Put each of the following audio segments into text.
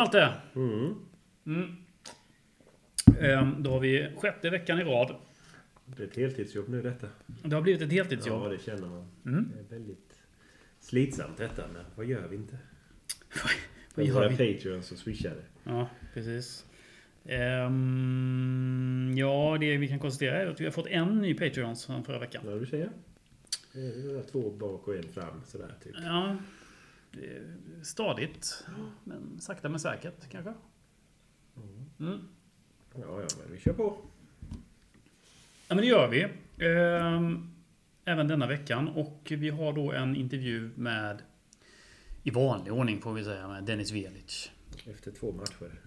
Malte! Mm. Mm. Ehm, Då har vi sjätte veckan i rad. Det är ett heltidsjobb nu detta. Det har blivit ett heltidsjobb. Ja, det känner man. Mm. Det är väldigt slitsamt detta. Men vad gör vi inte? Vad gör vi? Patreons och swishare. Ja, precis. Ehm, ja, det vi kan konstatera är att vi har fått en ny Patreon sedan förra veckan. Ja, du ser. Två bak och en fram sådär typ. Ja, stadigt. Men sakta men säkert kanske. Mm. Ja, ja, men vi kör på. Ja, men det gör vi. Ehm, även denna veckan. Och vi har då en intervju med, i vanlig ordning får vi säga, med Dennis Velic. Efter två matcher.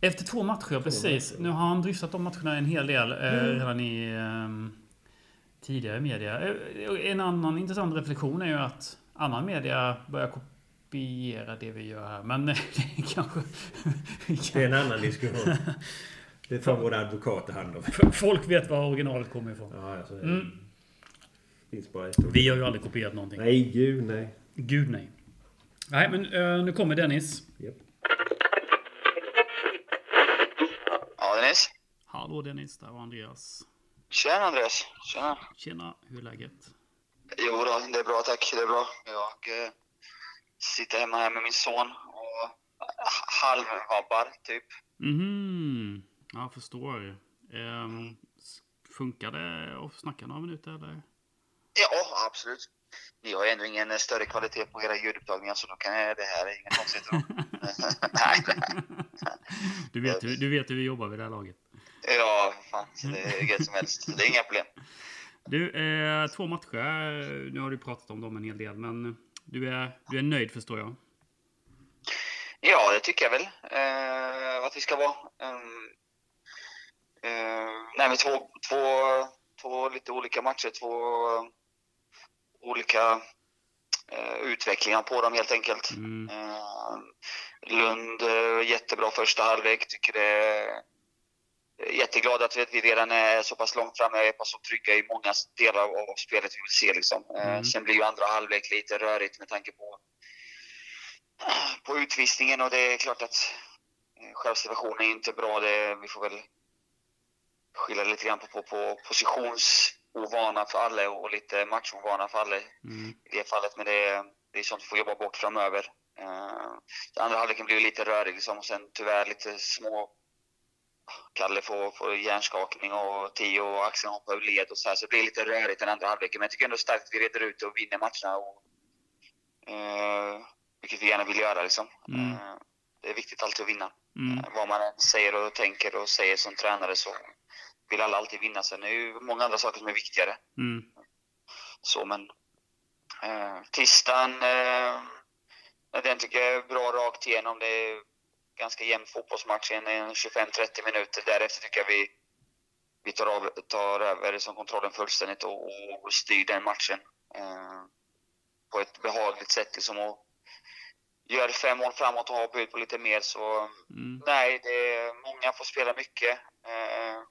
Efter två matcher, precis. matcher. Nu har han dryftat de matcherna en hel del eh, redan i eh, tidigare media. Eh, en annan intressant reflektion är ju att annan media börjar kopiera det vi gör här. Men det är kanske... Det är en annan diskussion. Det tar våra advokater hand om. Folk vet var originalet kommer ifrån. Ja, alltså, Mm. Vi har ju aldrig kopierat någonting. Nej, gud nej. Gud nej. Nej, men eh, nu kommer Dennis. Japp. Ja, Dennis. Hallå Dennis, där var Andreas. Tjena Andreas. Tjena. Tjena, hur är läget? Jo då, det är bra tack. Det är bra. Jag eh, sitter hemma här med min son och halvvabbar typ. Mhm, jag förstår. Ehm, funkar det att snacka några minuter eller? Ja, absolut. Ni har ju ändå ingen större kvalitet på era ljudupptagningar så då kan jag, det här är inga konstigheter. Du vet, du vet hur vi jobbar vid det här laget. Ja, fan. Så det är gött som helst. Det är inga problem. Du, eh, två matcher. Nu har du pratat om dem en hel del, men du är, du är nöjd förstår jag. Ja, det tycker jag väl eh, att vi ska vara. Um, eh, nej, men två, två, två lite olika matcher, två olika eh, utvecklingar på dem helt enkelt. Mm. Eh, Lund, eh, jättebra första halvlek. Tycker det är jätteglad att vi, att vi redan är så pass långt framme och är pass trygga i många delar av spelet vi vill se. Liksom. Eh, Mm. Sen blir ju andra halvlek lite rörigt med tanke på på utvisningen och det är klart att eh, självsituationen är inte bra. Det, vi får väl skilja lite grann på, på, på positionsovana för alla och lite matchovana för alla Mm. i det fallet. Men det, är- det är sånt vi får jobba bort framöver. Uh, andra halvleken blir ju lite rörig liksom, och sen tyvärr lite små Kalle får, får hjärnskakning och Tio och Axel hoppar ur led och så här. Så det blir lite rörigt den andra halvleken. Men jag tycker ändå starkt att vi reder ut och vinner matcherna. Och, eh, vilket vi gärna vill göra liksom. Mm. Eh, det är viktigt alltid att vinna. Mm. Eh, vad man än säger och tänker och säger som tränare så vill alla alltid vinna. Sen är det ju många andra saker som är viktigare. Mm. Så men eh, tisdagen, eh, den tycker jag är bra rakt igenom. Det är ganska jämn fotbollsmatch, en 25-30 minuter. Därefter tycker jag vi, vi tar, av, tar över som kontrollen fullständigt och, och styr den matchen eh, på ett behagligt sätt. Liksom, och gör fem mål framåt och har bud på lite mer så Mm. Nej, det är, många får spela mycket eh,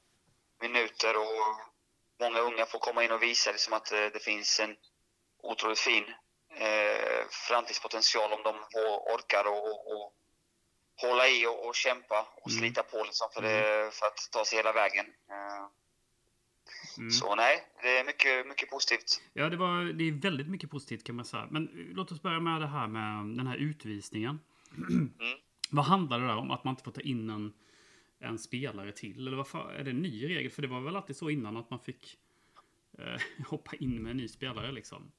minuter och många unga får komma in och visa liksom att eh, det finns en otroligt fin eh, framtidspotential om de orkar och, och hålla i och, och kämpa och Mm. slita på liksom för, det, för att ta sig hela vägen. Eh, Mm. Så nej, det är mycket, mycket positivt. Ja, det, var, det är väldigt mycket positivt kan man säga. Men eh, låt oss börja med det här med den här utvisningen. Mm. Vad handlar det där om? Att man inte får ta in en, en spelare till? Eller vad fan, är det en ny regel? För det var väl alltid så innan att man fick eh, hoppa in med en ny spelare liksom.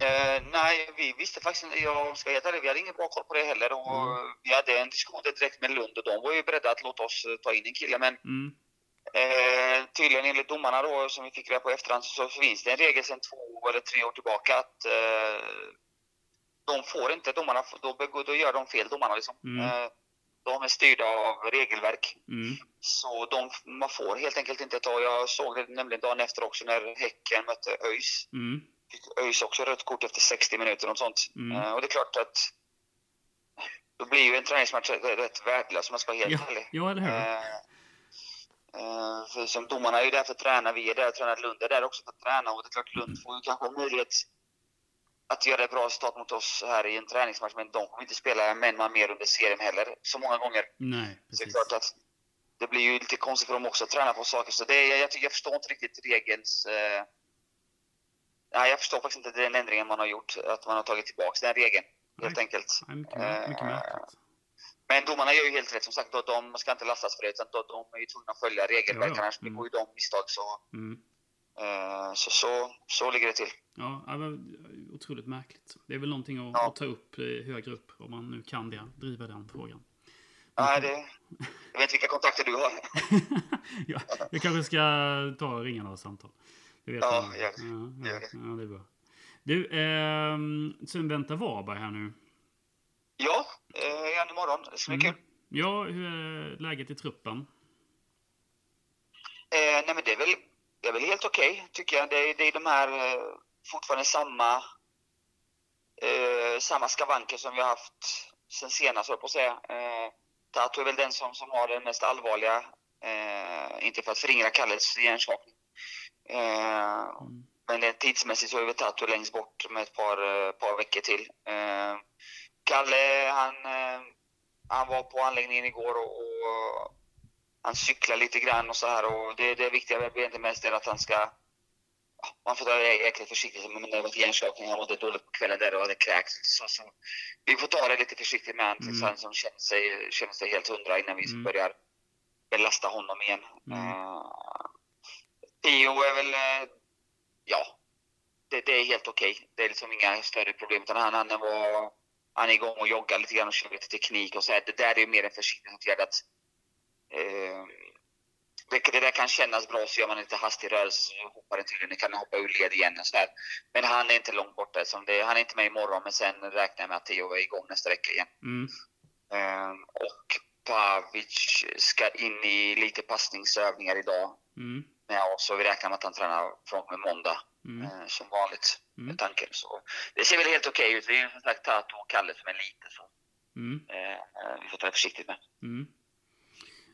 Eh, nej, vi visste faktiskt inte, jag ska helt ärlig, vi hade ingen bra koll på det heller. Och Mm. Vi hade en diskussion direkt med Lund och de var ju beredda att låta oss eh, ta in en kille. Men Mm. Eh, tydligen enligt domarna då, som vi fick reda på i efterhand, så finns det en regel sedan två eller tre år tillbaka att eh, de får inte, domarna, då, då gör de fel domarna liksom. Mm. Eh, de är styrda av regelverk. Mm. Så de, man får helt enkelt inte ta, jag såg det nämligen dagen efter också när Häcken mötte ÖIS. Mm. Fick ÖIS också rött kort efter 60 minuter och sånt. Mm. Eh, och det är klart att då blir ju en träningsmatch rätt- rätt värdelös om jag ska vara helt Ja, ärlig. ja, eller hur? Eh, för som domarna är ju där för att träna, vi är där och tränar, Lund är där också för att träna och det är klart Lund får ju kanske en möjlighet att göra ett bra resultat mot oss här i en träningsmatch, men de kommer inte spela med man mer under serien heller så många gånger. Nej, Så det är precis. klart att det blir ju lite konstigt för dem också att träna på saker. Så det, jag, jag, tycker, jag förstår inte riktigt regelns... Eh, nej, jag förstår faktiskt inte den ändringen man har gjort, att man har tagit tillbaka den regeln. Helt Nej. enkelt. Nej, mycket, mär- mycket Eh, märkligt. Men domarna gör ju helt rätt. Som sagt, de, de ska inte lastas för det. Utan de, de är ju tvungna att följa regelverket, Ja, ja. annars Mm. begår ju de misstag. Så, Mm. eh, så, så, så ligger det till. Ja, det var otroligt märkligt. Det är väl någonting att, Ja. att ta upp eh, högre upp om man nu kan det, driva den frågan. Nej, det, jag vet inte vilka kontakter du har. ja, jag kanske ska ta och ringa några samtal. Det vet Ja, man. gör det. Ja, ja, Gör det. ja, det är bra. Du, ehm, sen väntar Varberg här nu. Ja, eh, igen imorgon. Det ska bli Mm. kul. Ja, hur är läget i truppen? Eh, nej, men det är väl, det är väl helt okej, tycker jag. Det är, det är de här eh, fortfarande samma, eh, samma skavanker som vi har haft sen senast, jag på att säga. Eh, Tato är väl den som, som har den mest allvarliga, eh, inte för att förringra Kalles hjärnskakning. Eh, Mm. men det, tidsmässigt så är väl Tato längst bort med ett par, eh, par veckor till. Eh, Kalle, han, han var på anläggningen igår och, och han cyklar lite grann och så här. Och det, det viktiga är egentligen mest är att han ska... Man får ta det jäkligt försiktigt. Men det har varit hjärnskakning, han mådde dåligt på kvällen där och hade kräkts. Så, så, vi får ta det lite försiktigt med honom tills Mm. han som känner sig, känner sig helt hundra innan vi Mm. börjar belasta honom igen. Mm. Uh, Theo är väl... eh, ja, det, det är helt okej. Det är liksom inga större problem. Utan han, han, var, han är igång och joggar lite grann och kör lite teknik och så här. Det där är mer en försiktighetsåtgärd. Att, eh, det, det där kan kännas bra så gör man lite hastig rörelse så hoppar den tydligen. kan hoppa ur led igen och så här. Men han är inte långt borta. Som det, han är inte med imorgon men sen räknar jag med att Theo är igång nästa vecka igen. Mm. Eh, och Pavic ska in i lite passningsövningar idag Mm. Med oss och vi räknar med att han tränar från och med måndag Mm. eh, som vanligt Mm. med tanken. Så det ser väl helt okej ut. Det är som sagt Tato och Kalle som är lite så. Mm. Eh, eh, vi får ta det försiktigt med. Mm.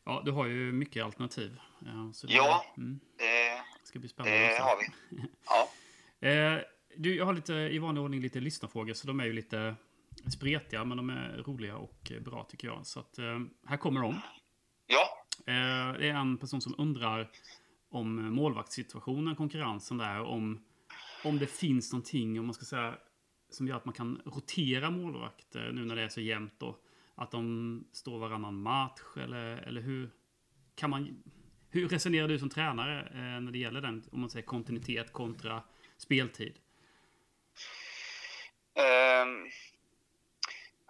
Ja, du har ju mycket alternativ. Ja, så det, Ja. Mm. Det, ska bli spännande. det se. har vi. Ja. Eh, du, jag har lite, i vanlig ordning lite lyssnarfrågor, så de är ju lite spretiga, men de är roliga och bra tycker jag. Så att, eh, här kommer de. Ja. Eh, det är en person som undrar om eh, målvaktssituationen, konkurrensen där, om, om det finns någonting, om man ska säga, som gör att man kan rotera målvakter nu när det är så jämnt då. Att de står varannan match, eller, eller hur kan man... Hur resonerar du som tränare eh, när det gäller den, om man säger kontinuitet kontra speltid? Ehm,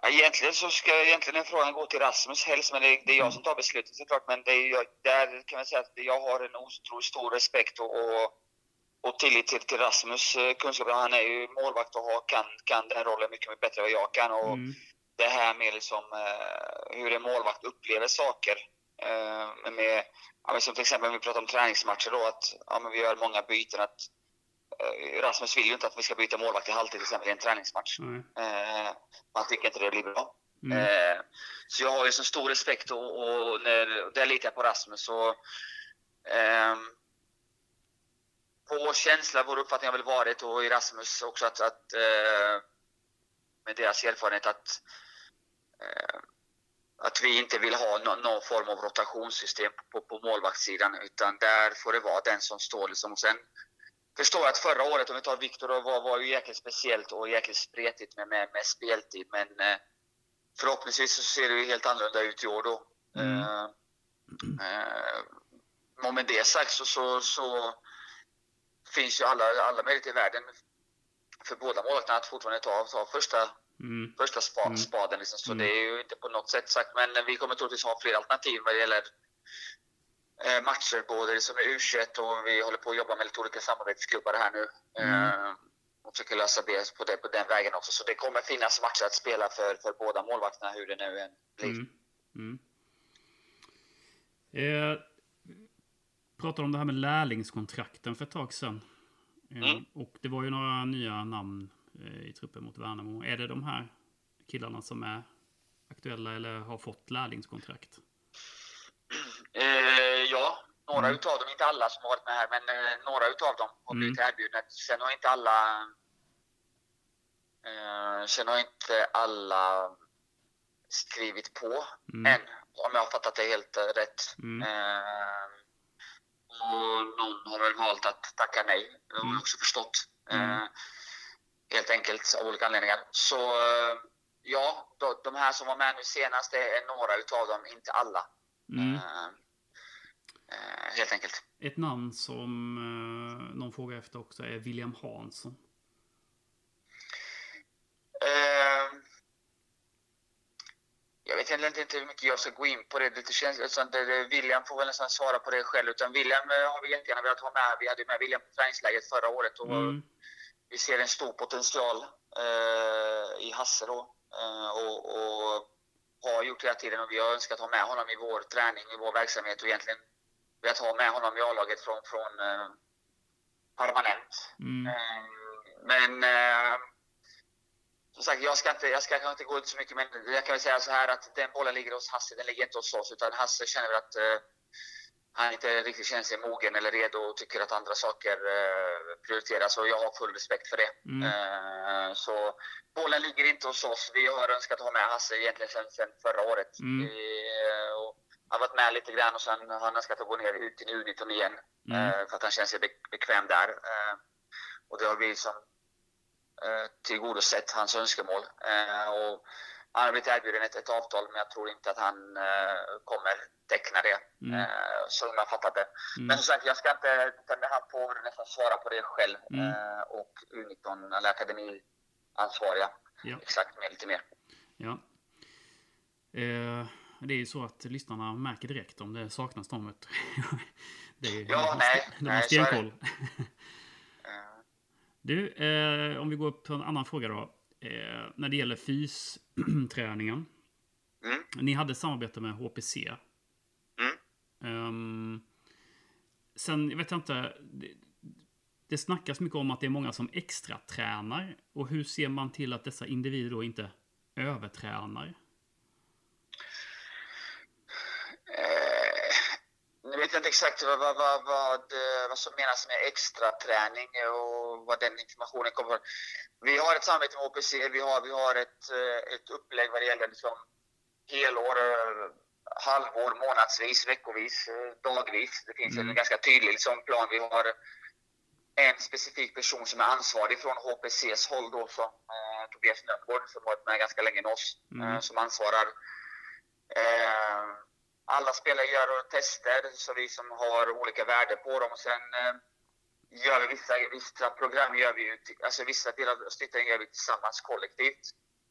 egentligen så ska egentligen den frågan gå till Rasmus helst, men det, det är jag som tar beslutet såklart. Men det är, jag, där kan man säga att jag har en otroligt stor respekt och, och, tillit till, till Rasmus eh, kunskap. Han är ju målvakt och har, kan, kan den rollen mycket, mycket bättre än vad jag kan. Och, Mm. det här med liksom, eh, hur en målvakt upplever saker. Eh, med, som till exempel om vi pratar om träningsmatcher då, att ja, men vi gör många byten. Att, Rasmus vill ju inte att vi ska byta målvakt i halvtid till exempel i en träningsmatch. Eh, man tycker inte det blir bra. Mm. Eh, så jag har ju så stor respekt och, och när, där litar jag på Rasmus. Och, ehm, vår känsla, vår uppfattning har väl varit och i Rasmus också att, att eh, med deras erfarenhet att, eh, att vi inte vill ha nå- någon form av rotationssystem på, på målvaktssidan utan där får det vara den som står liksom. Och sen förstår att förra året, om vi tar Viktor, var, var ju jäkligt speciellt och jäkligt spretigt med, med, med speltid. Men eh, förhoppningsvis så ser det ju helt annorlunda ut i år då. Mm. Eh, eh, och med det sagt så, så, så finns ju alla, alla möjligheter i världen för båda målvakterna att fortfarande ta, ta första, Mm. första spa, Mm. spaden. Liksom. Så Mm. det är ju inte på något sätt sagt. Men vi kommer troligtvis ha fler alternativ vad det gäller matcher, både som är U21 och vi håller på att jobba med lite olika samarbetsklubbar här nu. Mm. Eh, och försöker lösa det på, det på den vägen också. Så det kommer finnas matcher att spela för, för båda målvakterna, hur det nu än blir. Mm. Mm. Eh, pratade om det här med lärlingskontrakten för ett tag sedan. Eh, Mm. Och det var ju några nya namn eh, i truppen mot Värnamo. Är det de här killarna som är aktuella eller har fått lärlingskontrakt? Eh, ja, några Mm. utav dem, inte alla som har varit med här, men eh, några utav dem har Mm. blivit erbjudna. Sen har inte alla Eh, sen har inte alla skrivit på Mm. än, om jag har fattat det helt eh, rätt. Mm. Eh, och någon har väl valt att tacka nej, det har Mm. jag också förstått. Mm. Eh, helt enkelt av olika anledningar. Så eh, ja, de, de här som var med nu senast, det är några utav dem, inte alla. Mm. Eh, eh, helt enkelt. Ett namn som eh, någon frågar efter också är William Hansson. Eh, jag vet egentligen inte hur mycket jag ska gå in på det. Det känns, det, det, William får väl nästan svara på det själv. Utan William eh, har vi jättegärna velat ha med. Vi hade med William på träningsläget förra året. Och Mm. Vi ser en stor potential eh, i Hasse då. Eh, och, och har gjort hela tiden. Och vi har önskat ha med honom i vår träning, i vår verksamhet. Och egentligen velat ha med honom i A-laget från, från eh, permanent. Mm. Eh, Men eh, som sagt, jag ska, inte, jag ska kanske inte gå ut så mycket, men jag kan väl säga så här att den bollen ligger hos Hasse, den ligger inte hos oss. Utan Hasse känner väl att eh, han inte riktigt känner sig mogen eller redo och tycker att andra saker eh, prioriteras. Och jag har full respekt för det. Mm. Eh, så bollen ligger inte hos oss. Vi har önskat ha med Hasse egentligen sedan, sedan förra året. Mm. Vi, eh, han har varit med lite grann och sen har han önskat att gå ner ut till U19 igen. Mm. För att han känner sig be- bekväm där. Och det har vi som tillgodosett hans önskemål. Och blivit erbjuden ett, ett avtal men jag tror inte att han eh, kommer teckna det. Mm. Eh, som jag fattat det. Mm. Men som sagt, jag ska inte, utan han får nästan svara på det själv. Mm. Eh, och U19, eller akademiansvariga, Ja. exakt med lite mer. Ja. Eh, det är ju så att lyssnarna märker direkt om det saknas något. det är, Ja, de nej, de har stenkoll. Du, eh, om vi går upp på en annan fråga då. Eh, när det gäller fysträningen. mm, Ni hade samarbete med HPC. mm. Ehm, sen, jag vet inte. Det, det snackas mycket om att det är många som extra tränar. Och hur ser man till att dessa individer då inte övertränar? Eh, nu vet jag inte exakt vad, vad, vad, vad, eh, vad som menas med extra träning och vad den informationen kommer från. Vi har ett samarbete med OPC. Vi har, vi har ett, eh, ett upplägg vad det gäller liksom helår, halvår, månadsvis, veckovis, eh, dagvis. Det finns Mm. en ganska tydlig liksom, plan. Vi har en specifik person som är ansvarig från HPCs håll då, som eh, Tobias Nönnegård, som varit med ganska länge med oss, Mm. eh, som ansvarar. Eh, alla spelare gör tester, så vi som har olika värden på dem. Och sen eh, gör vi vissa, vissa program, gör vi, ju alltså vissa delar av styrningen gör vi tillsammans kollektivt.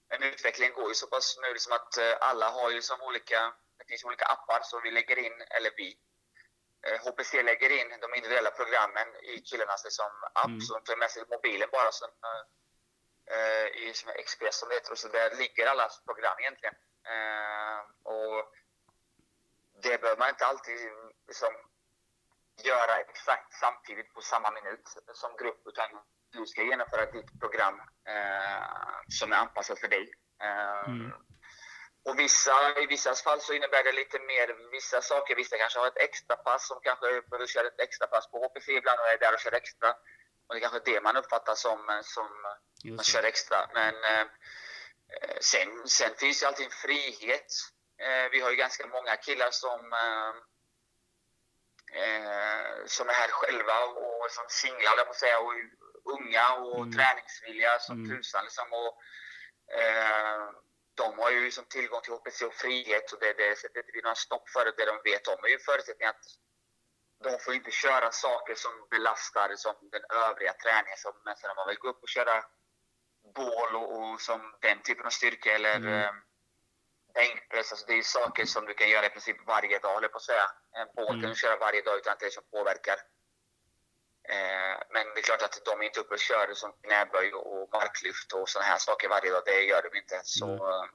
Men utvecklingen går ju så pass nu liksom att eh, alla har ju liksom olika, det finns olika appar som vi lägger in, eller vi, eh, HPC lägger in de individuella programmen i killarnas liksom, app, Mm. så de tar med sig mobilen bara som, eh, i som XPS som det heter. Och så där ligger alla program egentligen. Eh, och det behöver man inte alltid liksom, göra exakt samtidigt på samma minut som grupp, utan du ska genomföra ditt program eh, som är anpassat för dig. Eh, Mm. och vissa, i vissa fall så innebär det lite mer vissa saker. Vissa kanske har ett extra pass som kanske behöver köra ett extra pass på HPC ibland och är där och kör extra. Och det är kanske det man uppfattar som, som man kör extra. Men eh, sen, sen finns ju alltid en frihet. Eh, vi har ju ganska många killar som eh, eh, som är här själva och som singlar, på säga, och unga och Mm. träningsvilliga som Mm. tusan. Liksom, och, de har ju liksom tillgång till HPC och frihet och det, det sätter inte vi några stopp för det. Det de vet om är ju förutsättningen att de får inte köra saker som belastar som den övriga träningen. Som, men sen om man vill gå upp och köra bål och, och som den typen av styrka eller Mm. Eh, bänkpress. Alltså det är saker som du kan göra i princip varje dag, jag på att säga. En bål Mm. köra varje dag utan att det liksom påverkar. Eh, men det är klart att de är inte uppe och kör som knäböj och marklyft och sådana här saker varje dag. Det gör de inte. Så, Mm. eh,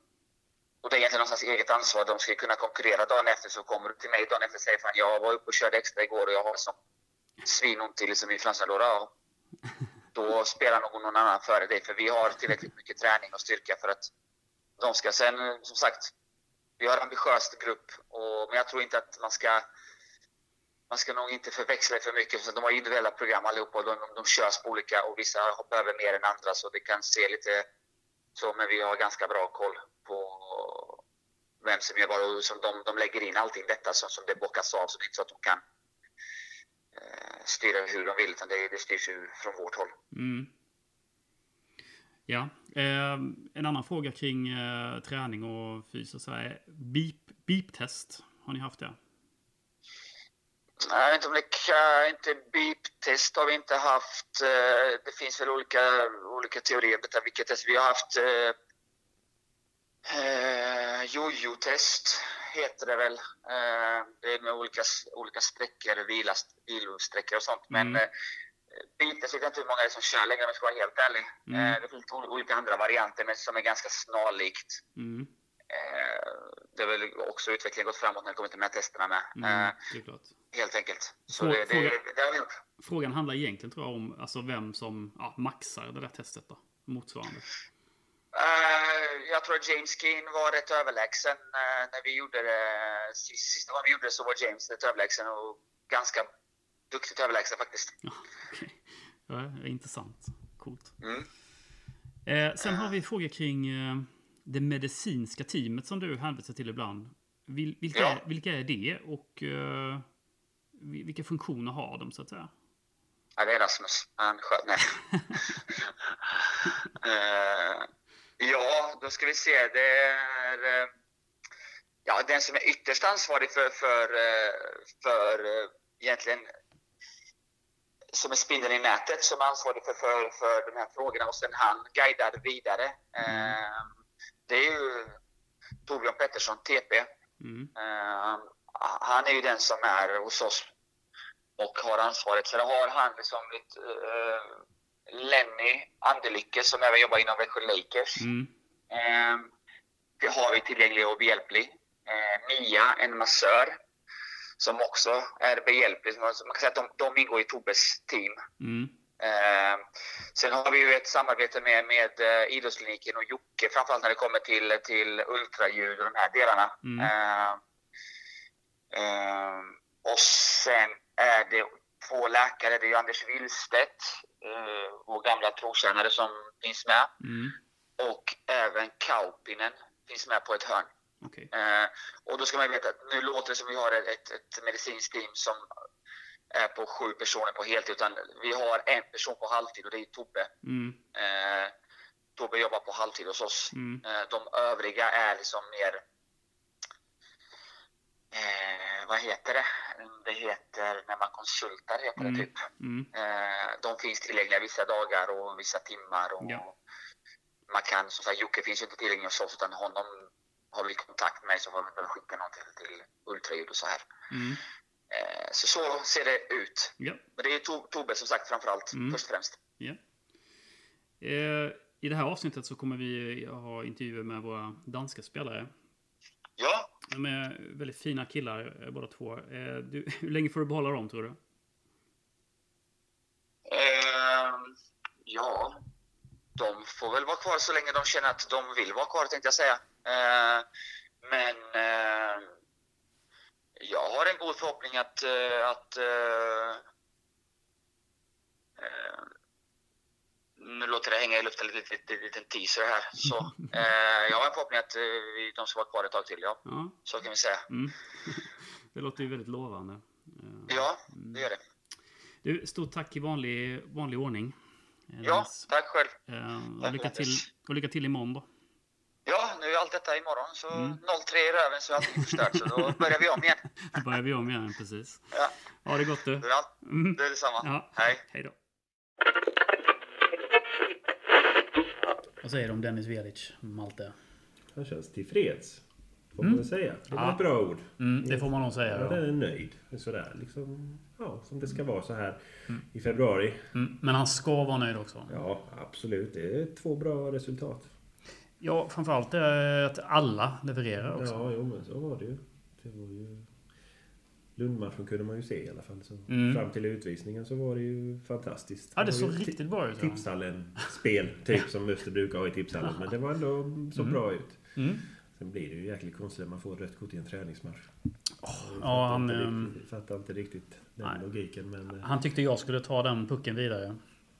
och det är egentligen någonstans eget ansvar. De ska kunna konkurrera dagen efter. Så kommer du till mig dagen efter och säger fan jag var uppe och körde extra igår och jag har som svinont liksom i ja, Då spelar någon annan före dig. För vi har tillräckligt mycket träning och styrka för att de ska sen, som sagt, vi har en ambitiös grupp. Och, men jag tror inte att man ska man ska nog inte förväxla det för mycket. För de har individuella program allihopa och de, de, de körs på olika och vissa behöver mer än andra så det kan se lite Så, men vi har ganska bra koll på vem som gör vad och som de, de lägger in allting detta som, som det bockas av så det är inte så att de kan eh, styra hur de vill utan det, det styrs ju från vårt håll. Mm. Ja, en annan fråga kring eh, träning och fys och så här. Beep, beep-test, har ni haft det? Vet inte inte beep-test har vi inte haft. Eh, Det finns väl olika, olika teorier om vilket test. Vi har haft eh, eh, jojo-test, heter det väl. Eh, det är med olika, olika sträckor, vila, vilosträckor och sånt. Men Mm. Beep-test vet jag inte hur många det är som kör längre om jag ska vara helt ärlig. Mm. Eh, det finns ol- olika andra varianter men som är ganska snarlikt. Mm, Eh, det har väl också utvecklingen gått framåt när det kommer till de här testerna med. mm, Eh, det är klart. helt enkelt. Så Frå- det, det, fråga- det har vi gjort. Frågan handlar egentligen tror jag om alltså, vem som ja, maxar det där testet då. Motsvarande. Eh, jag tror att James Keen var rätt överlägsen eh, när vi gjorde det. Sist, sista gången vi gjorde det så var James rätt överlägsen och ganska duktigt överlägsen faktiskt. Ja, okej. ja, intressant. Coolt. Mm. Eh, sen har vi frågor kring eh, det medicinska teamet som du hänvisar till ibland. Vil, vilka, Ja. är, vilka är det och eh, vi- vilka funktioner har de så att säga? Ja, det är Rasmus. Han sköt. Nej. Eh, ja, då ska vi se. Det är eh, ja, den som är ytterst ansvarig för, för, eh, för eh, egentligen som är spindeln i nätet som ansvarig för, för, för de här frågorna och sen han guidar vidare. Eh, det är ju Torbjörn Pettersson, TP. Mm. Eh, han är ju den som är hos oss och har ansvaret. Sen har han liksom lite, eh, Lenny Andelycke som även jobbar inom Växjö Lakers. Mm. Eh, det har vi tillgänglig och behjälplig. Eh, Mia, en massör, som också är behjälplig. Man kan säga att de, de ingår i Tobbes team. Mm. Eh, sen har vi ju ett samarbete med, med eh, idrottskliniken och Jocke, framförallt när det kommer till, till ultraljud och de här delarna. Mm. Eh, eh, och sen är det två läkare, det är ju Anders Willstedt, eh, vår gamla trotjänare som finns med. Mm. Och även Kaupinen finns med på ett hörn. Okej. Eh, och då ska man veta att nu låter det som vi har ett, ett, medicinskt team som är på sju personer på heltid. Utan vi har en person på halvtid och det är Tobbe. Mm. Eh, Tobbe jobbar på halvtid hos oss. Mm. Eh, de övriga är liksom mer... Eh, vad heter det? Det heter när man konsultar, heter det Mm. typ. Mm. Eh, de finns tillgängliga vissa dagar och vissa timmar. Och Ja. Man kan, som sagt, Jocke finns ju inte tillgänglig hos oss utan honom har vi kontakt med så får vi väl skicka någon till, till ultraljud och så här. Mm. Eh, så så ser det ut. Ja. Men det är to- Tobbe som sagt framförallt, Mm. först och främst. Ja. Eh, I det här avsnittet så kommer vi ha intervjuer med våra danska spelare. Ja, De är väldigt fina killar eh, båda två. Eh, du, hur länge får du behålla dem tror du? Ehm, ja, de får väl vara kvar så länge de känner att de vill vara kvar tänkte jag säga. Ehm, men ehm, jag har en god förhoppning att, eh, att eh, nu låter det hänga i luften en liten, liten, teaser här. Så, eh, jag har en förhoppning att eh, de ska vara kvar ett tag till, ja. Ja. Så kan vi säga. Mm. Det låter ju väldigt lovande. Eh, Ja, det gör det. Du, stort tack i vanlig, vanlig ordning. Eh, Ja, Dennis. tack själv. Eh, och, tack, lycka till, och lycka till imorgon då. Ja, nu är allt detta imorgon, så Mm. 0-3 i röven så är allting förstört. Så då börjar vi om igen. Då börjar vi om igen, precis. Ja, Ha det gott du. det är, allt, Mm. det är detsamma. Ja. Hej. Hej då. Vad säger du om Dennis Velic, Malte? Han känns tillfreds. Får Mm. man väl säga. Det var Ja. ett bra ord. Mm, det får man nog säga. Ja, den är nöjd. Sådär, liksom, ja, som det ska vara så här i februari. Mm, men han ska vara nöjd också. Ja, absolut. Det är två bra resultat. Ja, framförallt är att alla levererar också. Ja, jo, men så var det ju. Det var ju... Lundmatchen kunde man ju se i alla fall. Så Mm. Fram till utvisningen så var det ju fantastiskt. Ja, det såg riktigt bra ut. Tipshallen-spel, typ som Öster brukar ha i tipshallen. Men det var ändå så Mm. bra ut. Mm. Sen blir det ju jäkligt konstigt när man får rött kort i en träningsmatch. Jag ja, han, fattar, inte ehm, riktigt, fattar inte riktigt den nej. logiken. Men eh, Han tyckte jag skulle ta den pucken vidare.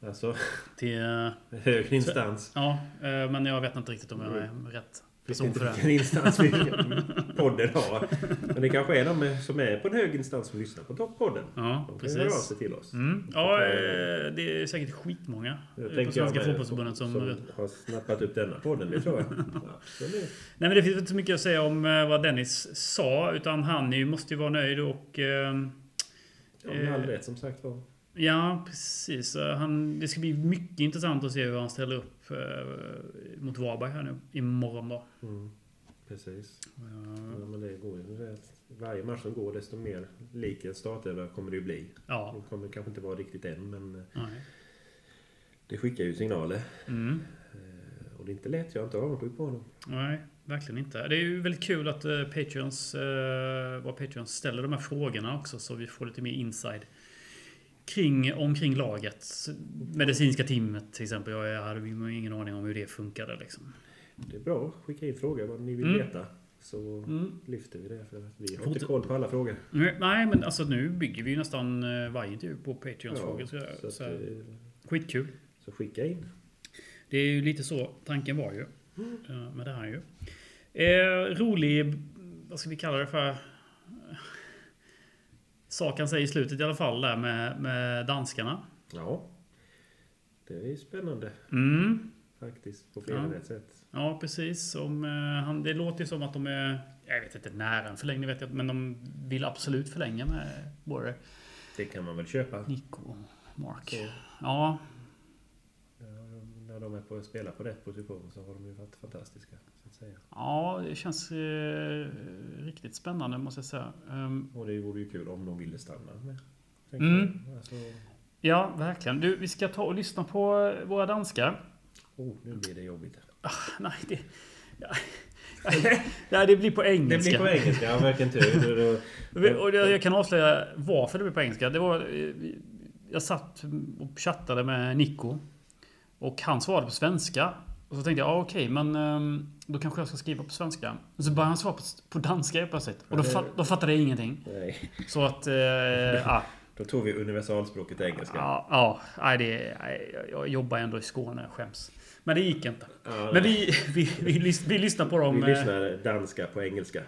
Alltså, Till... eh, högre instans. Ja, eh, men jag vet inte riktigt om jag är rätt Finns person för det. vilken instans vi podden har. Men det kanske är de som är på en hög instans som lyssnar på Toppodden. Ja, De kan ju höra av precis. sig till oss. Mm. Ja, eh, det är säkert skitmånga på Svenska Fotbollförbundet som... som har snappat upp denna podden, det tror jag. Ja, det, Nej men det finns inte så mycket att säga om eh, vad Dennis sa utan han måste ju vara nöjd och... eh, ja, med all rätt som sagt var. Ja, precis. Han, det ska bli mycket intressant att se hur han ställer upp eh, mot Varberg här nu imorgon då. Mm, precis. Eh, Ja, men det går ju. Varje match som går desto mer lik en startelva kommer det ju bli. Ja, Det kommer kanske inte vara riktigt än men eh, nej. det skickar ju signaler. Mm. Eh, Och det är inte lätt. Jag är inte avundsjuk på honom. Nej, verkligen inte. Det är ju väldigt kul att eh, Patreons, eh, vad Patreons ställer de här frågorna också så vi får lite mer inside kring, omkring laget. Medicinska teamet till exempel. Jag hade ingen aning om hur det funkade liksom. Det är bra. Skicka in frågor vad ni vill Mm. veta. Så Mm. lyfter vi det. För att vi har Fort- inte koll på alla frågor. Nej, men alltså nu bygger vi ju nästan eh, varje intervju på Patreons Ja, frågor. Så, så, så, skitkul. så skicka in. Det är ju lite så tanken var ju. eh, Med det här ju. Eh, rolig, vad ska vi kalla det för? Sak han säger i slutet i alla fall där med, med danskarna. Ja. Det är spännande Mm. faktiskt. På flera Ja. sätt. Ja, precis. Om, eh, han, det låter ju som att de är, jag vet inte när en förlängning vet jag, men de vill absolut förlänga med både Det kan man väl köpa. Nico och Mark. Så, ja, när de är på att spela på rätt position så har de ju varit fantastiska. Så att säga. ja det känns eh, riktigt spännande måste jag säga. Ehm, Och det vore ju kul om de ville stanna med. Mm. Alltså, Ja, verkligen. Du, vi ska ta och lyssna på våra danskar. oh, nu blir det jobbigt. Nej, det... Ja, ja, det blir på Det engelska. blir på engelska, ja verkligen tur. Och det- jag kan avslöja varför det blir på engelska. Det var... eh, Jag satt och chattade med Nico. Och han svarade på svenska. Och så tänkte jag, ja okej, men ehm, då kanske jag ska skriva på svenska. Och så började han svara på, på danska helt plötsligt. Och då, Ja, det- fa- då fattade jag ingenting. Nej, Så att... Eh, ja, då tog vi universalspråket engelska. ja, ja, nej, det, jag- jobbar ändå i Skåne, jag skäms. Men det gick inte. Ja, Men vi, vi, vi, vi lyssnar på dem. Vi eh, lyssnar danska på engelska.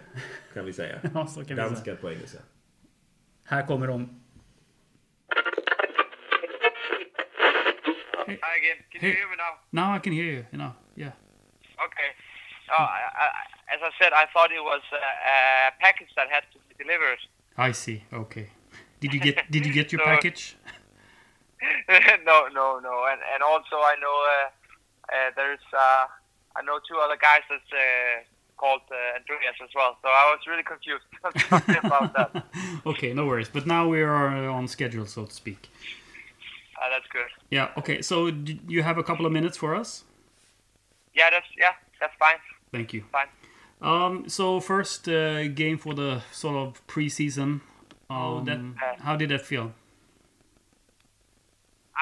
Kan vi säga. Ja, kan vi säga. Danska på engelska. Här kommer de. Again. Can Hey. you hear me now? Now I can hear you. you know. Yeah. Okay. Uh, I, I, as I said, I thought it was a, a package that had to be delivered. I see. Okay. Did you get Did you get your So- package? no, no, no. And and also I know uh, uh, there's uh, I know two other guys that's uh, called uh, Andreas as well. So I was really confused about that. okay, no worries. But now we are on schedule, so to speak. Uh, that's good. Yeah. Okay. So you have a couple of minutes for us. Yeah, that's yeah, that's fine. Thank you. Fine. Um. So first uh, game for the sort of preseason. How that How did that feel?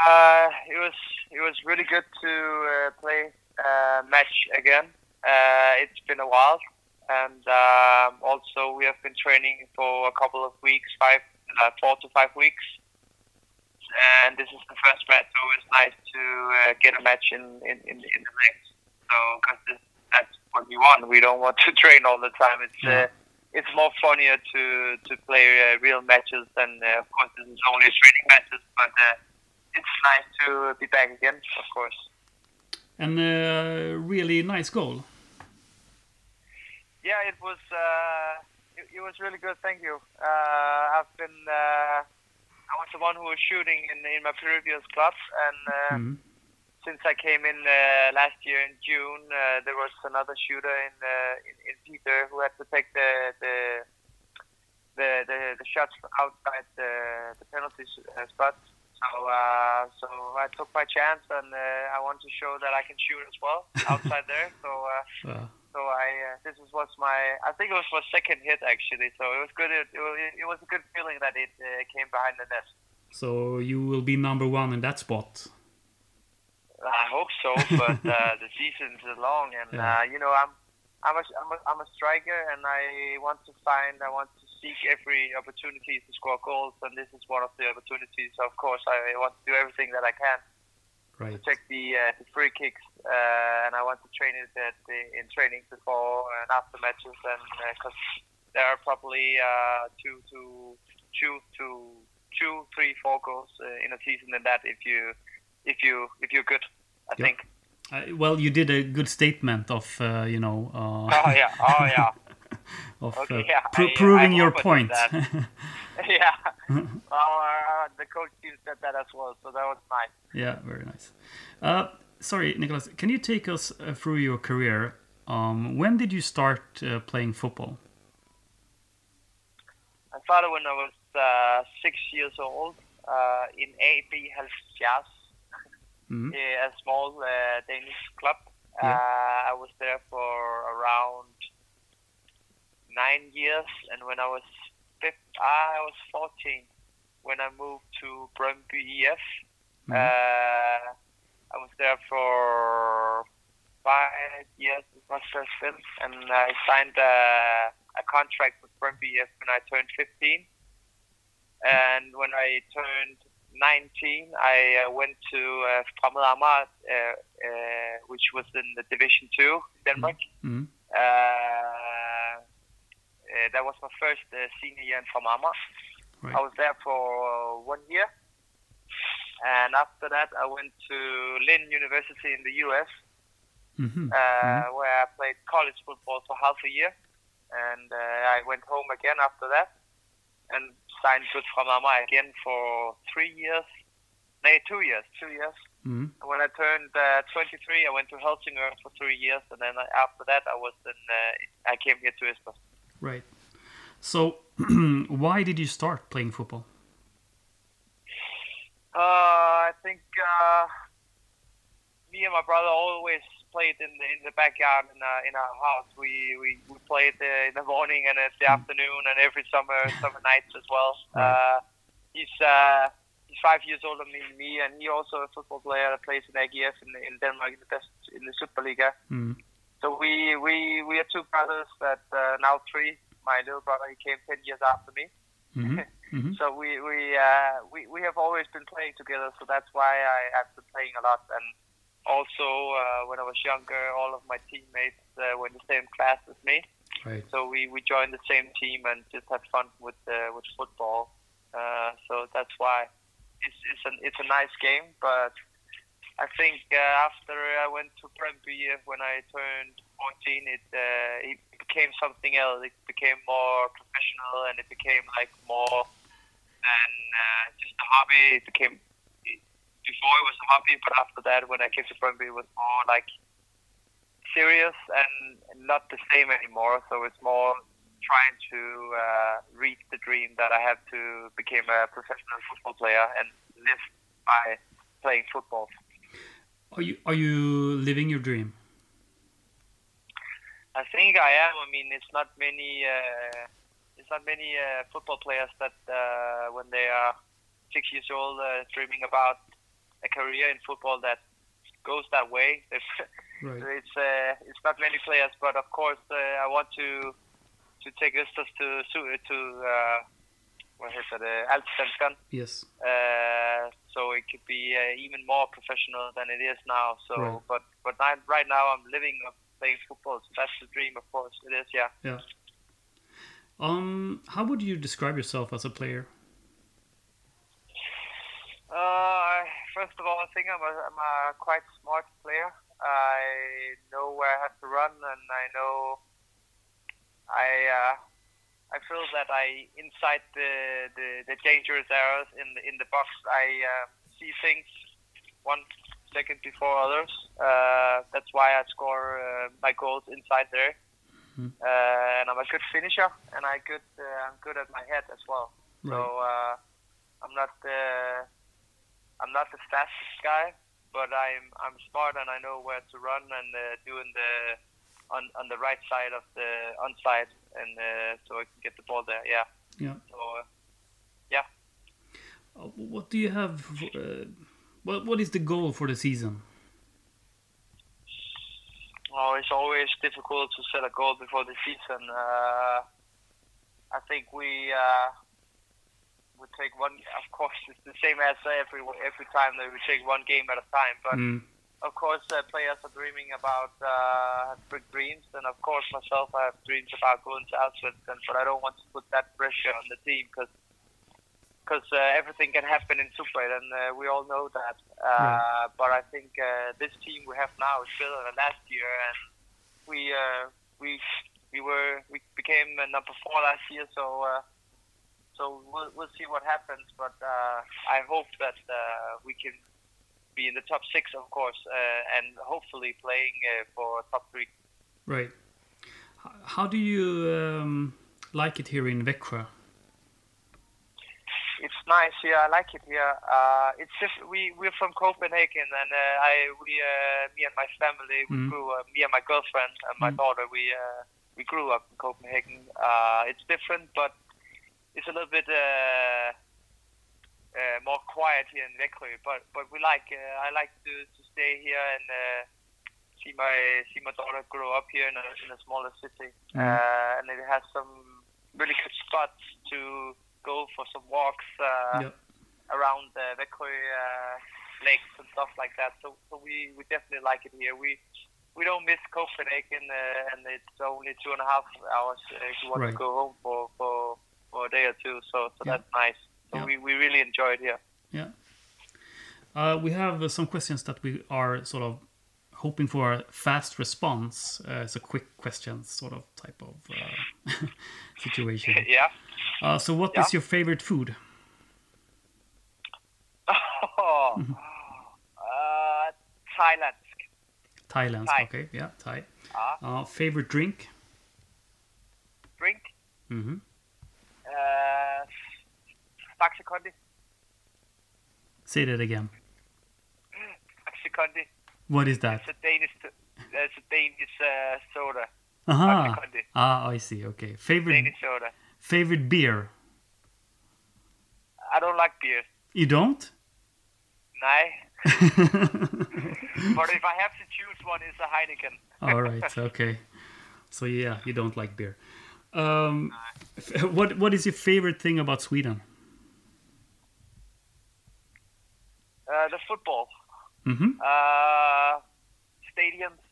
Uh, it was it was really good to uh, play uh, match again. Uh, it's been a while, and um, also we have been training for a couple of weeks, five, uh, four to five weeks. And this is the first match, so it's nice to uh, get a match in in, in, in the mix. So because that's what we want. We don't want to train all the time. It's uh, it's more funnier to to play uh, real matches than uh, of course this is only training matches, but. Uh, it's nice to be back again, of course. And uh, really nice goal. Yeah, it was uh, it, it was really good. Thank you. Uh, I've been uh, I was the one who was shooting in in my previous club, and uh, Mhm. since I came in uh, last year in June, uh, there was another shooter in, uh, in in Peter who had to take the the the, the, the shots outside the, the penalty uh, spot. So uh, so I took my chance, and uh, I want to show that I can shoot as well outside there. So. Uh, so I uh, this was my I think it was my second hit actually. So it was good. It, it, was, it was a good feeling that it uh, came behind the net. so you will be number one in that spot. I hope so, but uh, the season's long, and Yeah. uh, you know I'm I'm a, I'm a I'm a striker, and I want to find I want to seek every opportunity to score goals, and this is one of the opportunities. So Of course, I want to do everything that I can Right. to take the uh, the free kicks, uh, and I want to train it at the, in training before and after matches, and because there are probably uh, two to two to two, three, four goals uh, in a season in that if you if you if you're good, I Yeah. think. Uh, well, you did a good statement of, uh, you know, uh, Oh yeah, oh yeah, of Okay, uh, yeah, I- proving I your hope I did point. yeah. Well, uh, the coach team said that as well, so that was nice. yeah, very nice. Uh, sorry, Nicholas, can you take us uh, through your career? Um, when did you start uh, playing football? I started when I was uh, six years old uh, in AB Halfjas, Mhm. a small uh, Danish club. Yeah. Uh, I was there for around nine years, and when I was I was 14 when I moved to Brøndby EF. Mhm. Uh, I was there for five years. It must have been, and I signed a, a contract with Brøndby EF when I turned 15. And when I turned 19, I uh, went to uh, Fremad Amager, uh, uh, which was in the Division Two in Denmark. Mhm. Uh, uh, that was my first uh, senior year in Amager. Right. I was there for uh, one year, and after that, I went to Lynn University in the U.S., Mhm. uh, where I played college football for half a year, and uh, I went home again after that, and signed with Amager again for three years. No, two years, two years. Mhm. And when I turned uh, 23, I went to Helsingør for three years, and then I- after that, I was in. Uh, I came here to Esbjerg. Right. So, why did you start playing football? Uh, I think uh, me and my brother always played in the in the backyard in uh, in our house. We we, we played uh, in the morning and in the afternoon and every summer summer nights as well. Uh, he's uh, he's five years older than me, and he also a football player that plays in AGF in, in Denmark in the best in the Superliga. Mm. So we we we are two brothers that uh, now three. My little brother he came ten years after me. Mhm. Mhm. So we we, uh, we we have always been playing together. So that's why I have been playing a lot. And also uh, when I was younger, all of my teammates uh, were in the same class as me. Right. So we, we joined the same team and just had fun with uh, with football. Uh, so that's why it's it's an it's a nice game. But I think uh, after I went to Brøndby when I turned 14, it uh, it became something else. It became more professional and it became like more than uh, just a hobby. It became it, before it was a hobby, but after that, when I came to Brøndby, it was more like serious and not the same anymore. So it's more trying to uh, reach the dream that I have to become a professional football player and live by playing football. Are you are you living your dream? I think I am. I mean, it's not many. Uh, it's not many uh, football players that, uh, when they are six years old, uh, dreaming about a career in football that goes that way. It's Right. it's, uh, it's not many players, but of course, uh, I want to to take this to Su- to what is it, uh, Allsvenskan. Yes. Uh, so it could be uh, even more professional than it is now. So, Right. but but I, right now I'm living of playing football. So that's the dream, of course. It is, yeah. Yeah. Um, how would you describe yourself as a player? Uh, first of all, I think I'm a, I'm a quite smart player. I know where I have to run, and I know I uh, I feel that I inside the, the, the dangerous areas in the in the box. I uh, see things one second before others. Uh, that's why I score uh, my goals inside there. Mhm. Uh, and I'm a good finisher, and I good uh, I'm good at my head as well. So uh, I'm not uh, I'm not the fastest guy, but I'm I'm smart and I know where to run and uh, doing the on on the right side of the onside, and uh, so I can get the ball there. Yeah. Yeah. So uh, Uh, What do you have? Uh, what What is the goal for the season? oh, it's always difficult to set a goal before the season. Uh, I think we uh, we take one. Of course, it's the same as every every time that we take one game at a time. But Mm. Of course, uh, players are dreaming about uh, big dreams, and of course, myself, I have dreams about going to Allsvenskan. But I don't want to put that pressure on the team because because uh, everything can happen in Super, and uh, we all know that. Uh, But I think uh, this team we have now is better than last year, and we uh, we we were we became number four last year, so. Uh, so we'll, we'll see what happens, but uh, I hope that uh, we can be in the top six, of course, uh, and hopefully playing uh, for top three. Right. How do you um, like it here in Växjö? It's nice here. I like it here. Uh, it's just we we're from Copenhagen, and uh, I we uh, me and my family we Mhm. grew up. Me and my girlfriend and my Mhm. daughter we uh, we grew up in Copenhagen. Uh, it's different, but it's a little bit uh, more quiet here in Växjö. But but we like uh, I like to, to stay here and uh, see my see my daughter grow up here in a in a smaller city. Mhm. Uh, and it has some really good spots to go for some walks uh, Yeah. around the Växjö uh, lakes and stuff like that. So so we, we definitely like it here. We we don't miss Copenhagen, uh, and it's only two and a half hours uh, if you want Right. to go home for, for for a day or two. So so Yeah. that's nice. So Yeah. we, we really enjoyed, it here. Yeah. Uh, we have uh, some questions that we are sort of hoping for a fast response. Uh, it's a quick question, sort of type of uh, situation. yeah. Uh, so, what is Yeah. your favorite food? Oh, uh, Thailand. Thailand. Thai. Okay, yeah, Thai. Ah. Uh, favorite drink? Drink. Mm-hmm. Uh, Faxe Kondi. Say that again. Faxe Kondi. What is that? It's a Danish. It's a Danish uh, soda. Faxe Kondi. Ah, I see. Okay. Favorite Danish soda. favorite beer? I don't like beer. You don't? Nej. But if I have to choose one, it's a Heineken. All right. Okay. So yeah, you don't like beer. Um, what what is your favorite thing about Sweden? Uh, the football. hmm Uh, stadiums.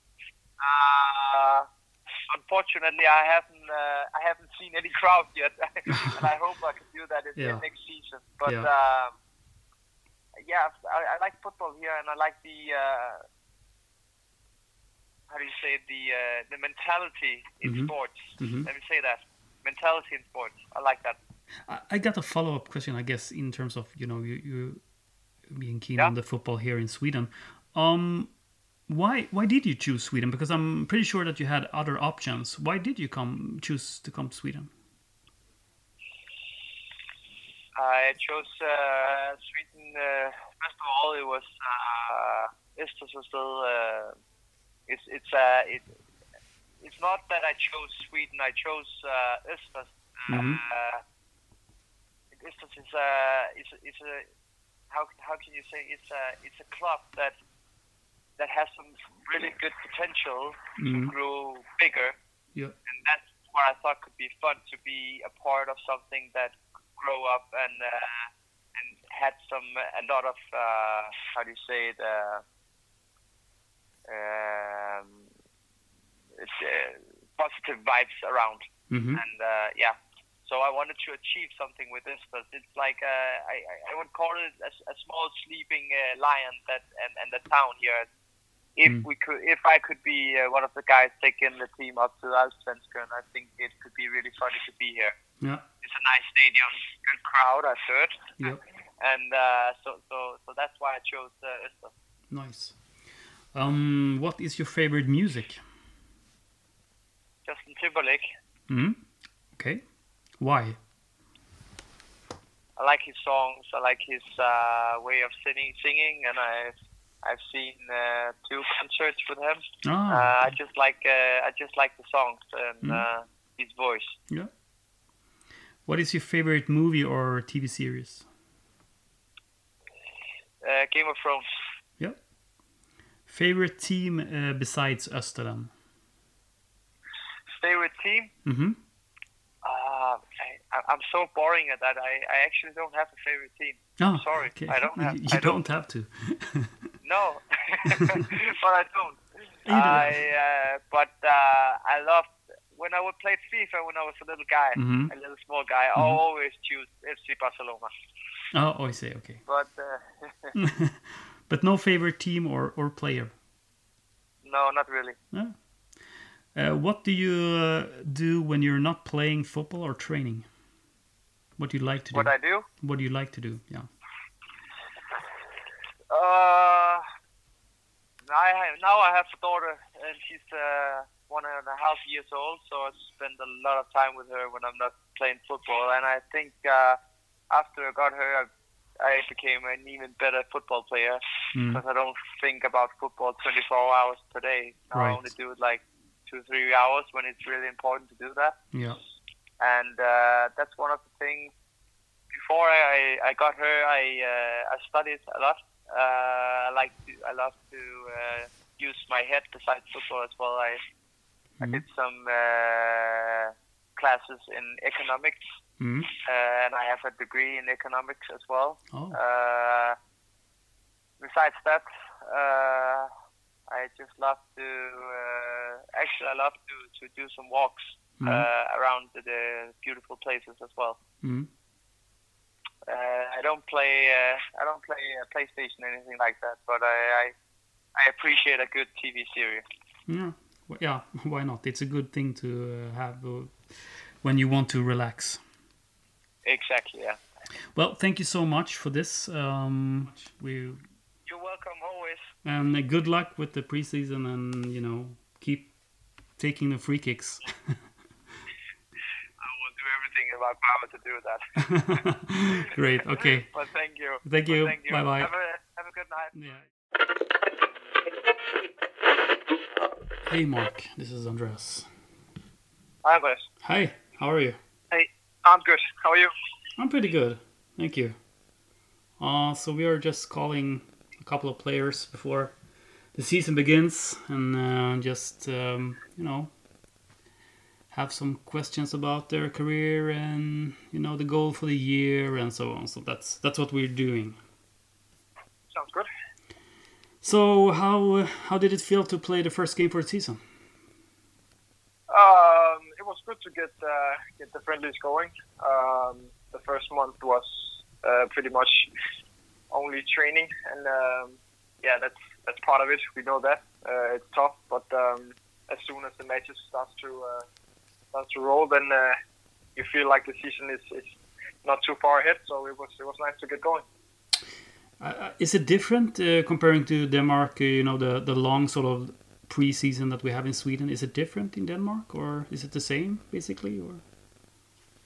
Uh, unfortunately, I haven't uh, I haven't seen any crowd yet, and I hope I can do that in Yeah. the next season. But Yeah. um, yeah, I, I like football here, and I like the uh, how do you say it? the uh, the mentality in Mhm. sports. Mhm. Let me say that mentality in sports. I like that. I, I got a follow up question, I guess, in terms of you know you, you being keen Yeah. on the football here in Sweden. Um, why why did you choose Sweden? Because I'm pretty sure that you had other options. Why did you come choose to come to Sweden? I chose uh, Sweden. Uh, first of all, it was uh, Estos was still. Uh, it's it's uh, it, it's not that I chose Sweden. I chose uh, Estos. Mhm. Uh, Estos is a is a, is a how how can you say it's a it's a club that that has some really good potential Mhm. to grow bigger Yeah. and that's what I thought could be fun to be a part of something that could grow up and uh, and had some a lot of uh, how do you say it uh, um, it's, uh, positive vibes around hmm and uh, yeah so I wanted to achieve something with this but it's like uh, I, I- I would call it a, a small sleeping uh, lion that and, and the town here if Mm. we could if I could be uh, one of the guys taking the team up to Allsvenskan I think it could be really funny to be here Yeah. it's a nice stadium good crowd I've heard Yep. and uh, so so so that's why I chose uh, Öster. Nice. Um, what is your favorite music? Justin Timberlake hmm Okay. Why? I like his songs. I like his uh, way of singing, singing, and I've I've seen uh, two concerts with him. Ah. Uh, I just like uh, I just like the songs and Mm. uh, his voice. yeah. What is your favorite movie or TV series? Uh, Game of Thrones. Yeah. Favorite team uh, besides Österlen? Favorite team? Mm-hmm. I, I- I'm so boring at that. I, I actually don't have a favorite team. Oh, Sorry, okay. I don't have- You, I don't don't. have to. No, but I don't. I uh, but uh, I loved when I would play FIFA when I was a little guy, Mhm. a little small guy. I Mhm. always choose FC Barcelona. Oh, I see. Okay. But uh, but no favorite team or, or player. no, not really. No. Uh, what do you uh, do when you're not playing football or training? What do you like to do? What I do? What do you like to do? Yeah. Uh, I have, now I have a daughter, and she's uh, one and a half years old. So I spend a lot of time with her when I'm not playing football. And I think uh, after I got her, I, I became an even better football player Mm. because I don't think about football 24 hours per day. Now I only do it like two, three hours when it's really important to do that. Yeah. And uh, that's one of the things. Before I, I got her, I uh, I studied a lot. Uh, I like to I love to uh, use my head besides football as well. I I Mhm. did some uh, classes in economics, Mm. uh, and I have a degree in economics as well. Oh. Uh, besides that, uh, I just love to. Uh, actually, I love to, to do some walks Mhm. uh, around the, beautiful places as well. Mm. Uh, I don't play. Uh, I don't play uh, PlayStation or anything like that, but I, I I appreciate a good TV series. Yeah. Yeah. Why not? It's a good thing to uh, have when you want to relax. Exactly. Yeah. Well, thank you so much for this. Um, we You're welcome always. and uh, good luck with the preseason, and you know, keep taking the free kicks. I will do everything power to do that. Great. Okay. But thank you. Thank But you. Thank you. Bye-bye. Have a have a good night. Yeah. Hey, Mark. This is Andreas. Hi, Andres. Hi. How are you? Hey, I'm good. How are you? I'm pretty good. Thank you. Uh, so we are just calling a couple of players before the season begins and uh, just, um, you know, have some questions about their career and, you know, the goal for the year and so on. So that's that's what we're doing. Sounds good. So how how did it feel to play the first game for the season? Um, it was good to get uh, get the friendlies going. Um, the first month was uh, pretty much only training, and um, yeah, that's that's part of it. We know that uh, it's tough, but um, as soon as the matches starts to uh, starts to roll, then uh, you feel like the season is, is not too far ahead. So it was it was nice to get going. Uh, is it different uh, comparing to Denmark? Uh, you know, the the long sort of pre-season that we have in Sweden. Is it different in Denmark, or is it the same basically? Or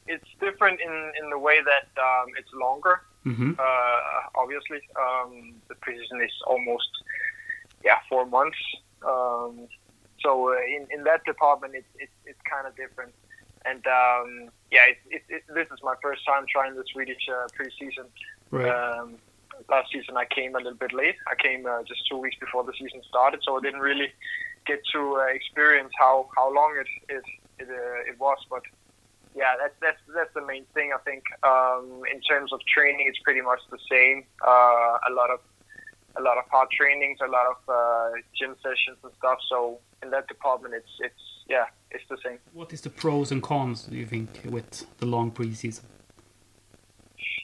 It's different in, in the way that um, it's longer. mm-hmm. uh, obviously. Um, the preseason is almost, yeah, four months. Um, so uh, in, in that department, it's, it's, it's kind of different. And um, yeah, it, it, it, this is my first time trying the Swedish uh, preseason. right. Um, last season, I came a little bit late. I came uh, just two weeks before the season started, so I didn't really get to uh, experience how, how long it it it, uh, it was. But yeah, that's that's that's the main thing. I think um, in terms of training, it's pretty much the same. Uh, a lot of a lot of hard trainings, a lot of uh, gym sessions and stuff. So in that department, it's it's yeah, it's the same. What is the pros and cons, do you think, with the long preseason?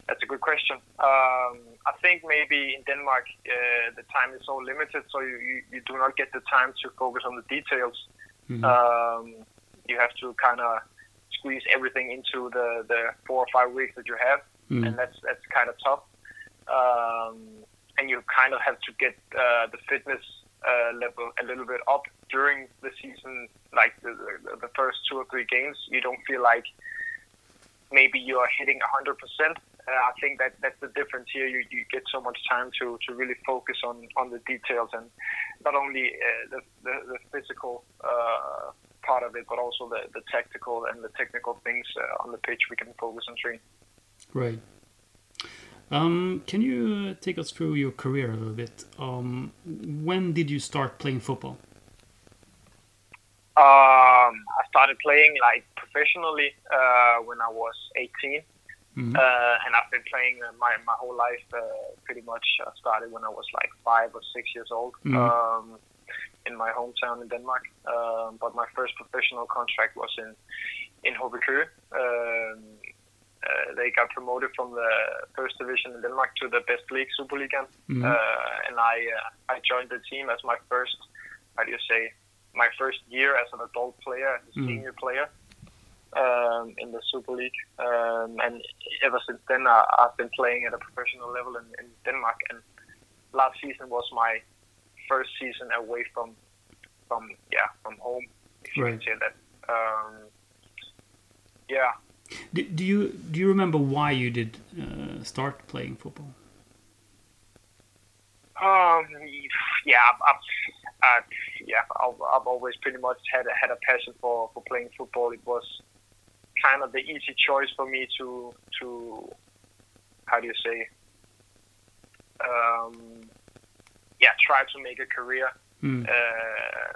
That's a good question. Um, I think maybe in Denmark uh, the time is so limited, so you, you, you do not get the time to focus on the details. Mhm. Um, you have to kind of squeeze everything into the, the four or five weeks that you have, Mm. and that's that's kind of tough. Um, and you kind of have to get uh, the fitness uh, level a little bit up during the season, like the, the, the first two or three games. You don't feel like maybe you are hitting 100%. Uh, I think that that's the difference here. You, you get so much time to, to really focus on, on the details and not only uh, the, the, the physical uh, part of it, but also the, the tactical and the technical things uh, on the pitch we can focus on train. Right. Um, can you take us through your career a little bit? Um, when did you start playing football? Um, I started playing like professionally uh, when I was 18, Mhm. uh, and I've been playing uh, my my whole life. Uh, pretty much uh, started when I was like five or six years old Mhm. um, in my hometown in Denmark. Um, but my first professional contract was in in Um, uh, they got promoted from the first division in Denmark to the best league, Superligaen, Mhm. uh, and I uh, I joined the team as my first, how do you say, my first year as an adult player, as a Mm. senior player um, in the Super League, um, and ever since then I, I've been playing at a professional level in, in Denmark. And last season was my first season away from from yeah from home, if you Right. can say that. Um, yeah, Do, do you do you remember why you did uh, start playing football? Um, yeah, I've, I've, uh, yeah, I've, I've always pretty much had a, had a passion for, for playing football. It was kind of the easy choice for me to to how do you say, um, yeah, try to make a career Mm. uh,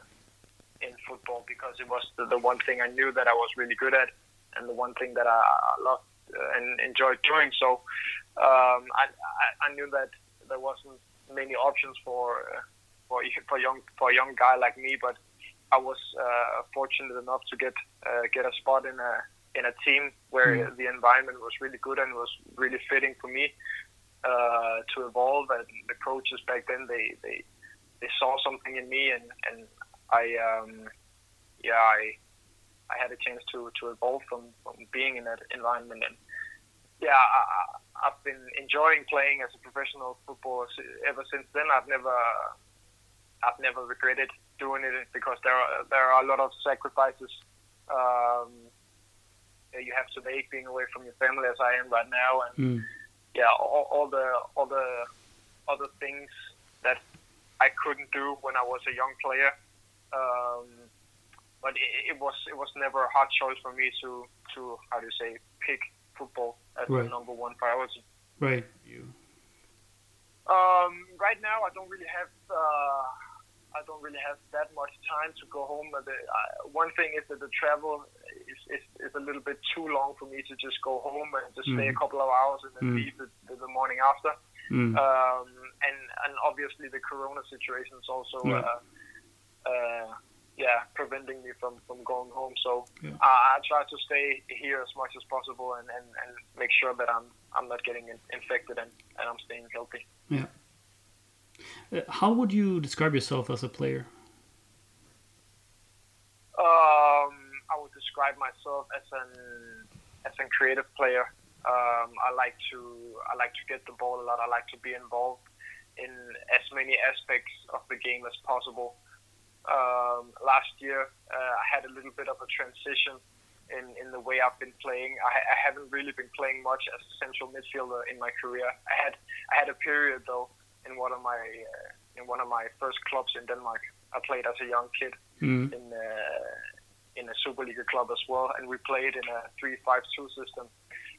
in football because it was the, the one thing I knew that I was really good at and the one thing that I, loved uh, and enjoyed doing. So um, I, I, I knew that there wasn't many options for uh, for for young for a young guy like me, but I was uh, fortunate enough to get uh, get a spot in a in a team where Mm. the environment was really good and was really fitting for me uh, to evolve. And the coaches back then they they they saw something in me, and and I um, yeah I I had a chance to to evolve from, from being in that environment, and yeah I, I've been enjoying playing as a professional footballer ever since then. I've never I've never regretted doing it because there are there are a lot of sacrifices um, that you have to make being away from your family as I am right now, and Mm. yeah, all, all the all the other things that I couldn't do when I was a young player. Um, but it, it was it was never a hard choice for me to to how do you say pick football as Right. the number one priority. Right. You. Um, right now, I don't really have uh, I don't really have that much time to go home. But the, uh, one thing is that the travel is, is, is a little bit too long for me to just go home and just stay a Mhm. couple of hours and then Mm. leave the, the, the morning after. Mm. Um, and and obviously the Corona situation is also Yeah. uh, uh, yeah preventing me from, from going home. So Yeah. I, I try to stay here as much as possible and, and, and make sure that I'm I'm not getting in, infected and, and I'm staying healthy. Yeah. Uh, how would you describe yourself as a player? Um, I would describe myself as an as a creative player. Um, I like to I like to get the ball a lot. I like to be involved in as many aspects of the game as possible. Um, last year, uh, I had a little bit of a transition in, in the way I've been playing. I, I haven't really been playing much as a central midfielder in my career. I had I had a period though in one of my uh, in one of my first clubs in Denmark. I played as a young kid Mm. in uh, in a Superliga club as well, and we played in a three-five-two system.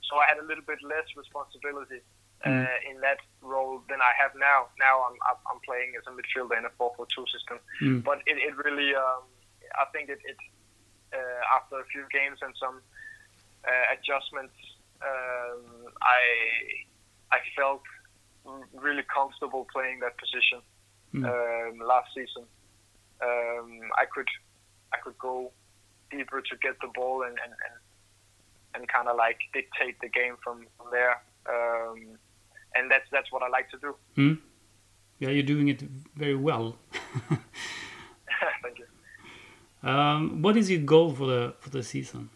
So I had a little bit less responsibility uh, in that role than I have now. Now I'm I'm- playing as a midfielder in a four-four-two system, Mm. but it, it really um, I think it, it uh, after a few games and some uh, adjustments, um, I I felt really comfortable playing that position Mm. um, last season. Um, I could I could go deeper to get the ball and and, and, and kind of like dictate the game from, from there. Um, and that's that's what I like to do. Mm. Yeah, you're doing it very well. Thank you. um, what is your goal for the for the season?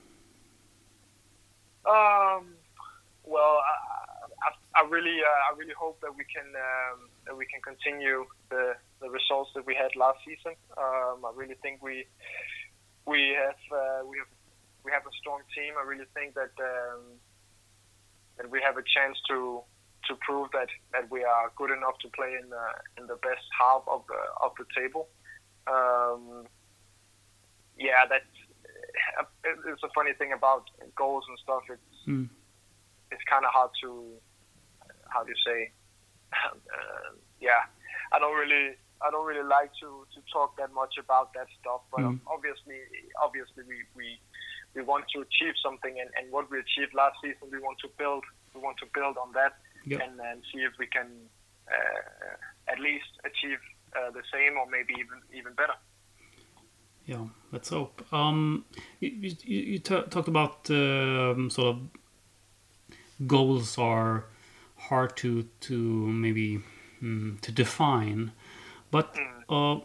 Um, well, I, I, I really, uh, I really hope that we can um, that we can continue the, the results that we had last season. Um, I really think we we have uh, we have we have a strong team. I really think that um, that we have a chance to to prove that, that we are good enough to play in the in the best half of the of the table. Um, yeah, that's it's a funny thing about goals and stuff. It's Mm. it's kind of hard to how do you say? uh, yeah, I don't really I don't really like to, to talk that much about that stuff. But Mm. obviously, obviously we, we we want to achieve something, and, and what we achieved last season, we want to build. We want to build on that, Yeah. and, and see if we can uh, at least achieve uh, the same, or maybe even even better. Yeah, let's hope. Um, you you, you talked about um, sort of goals are hard to to maybe mm, to define, but uh,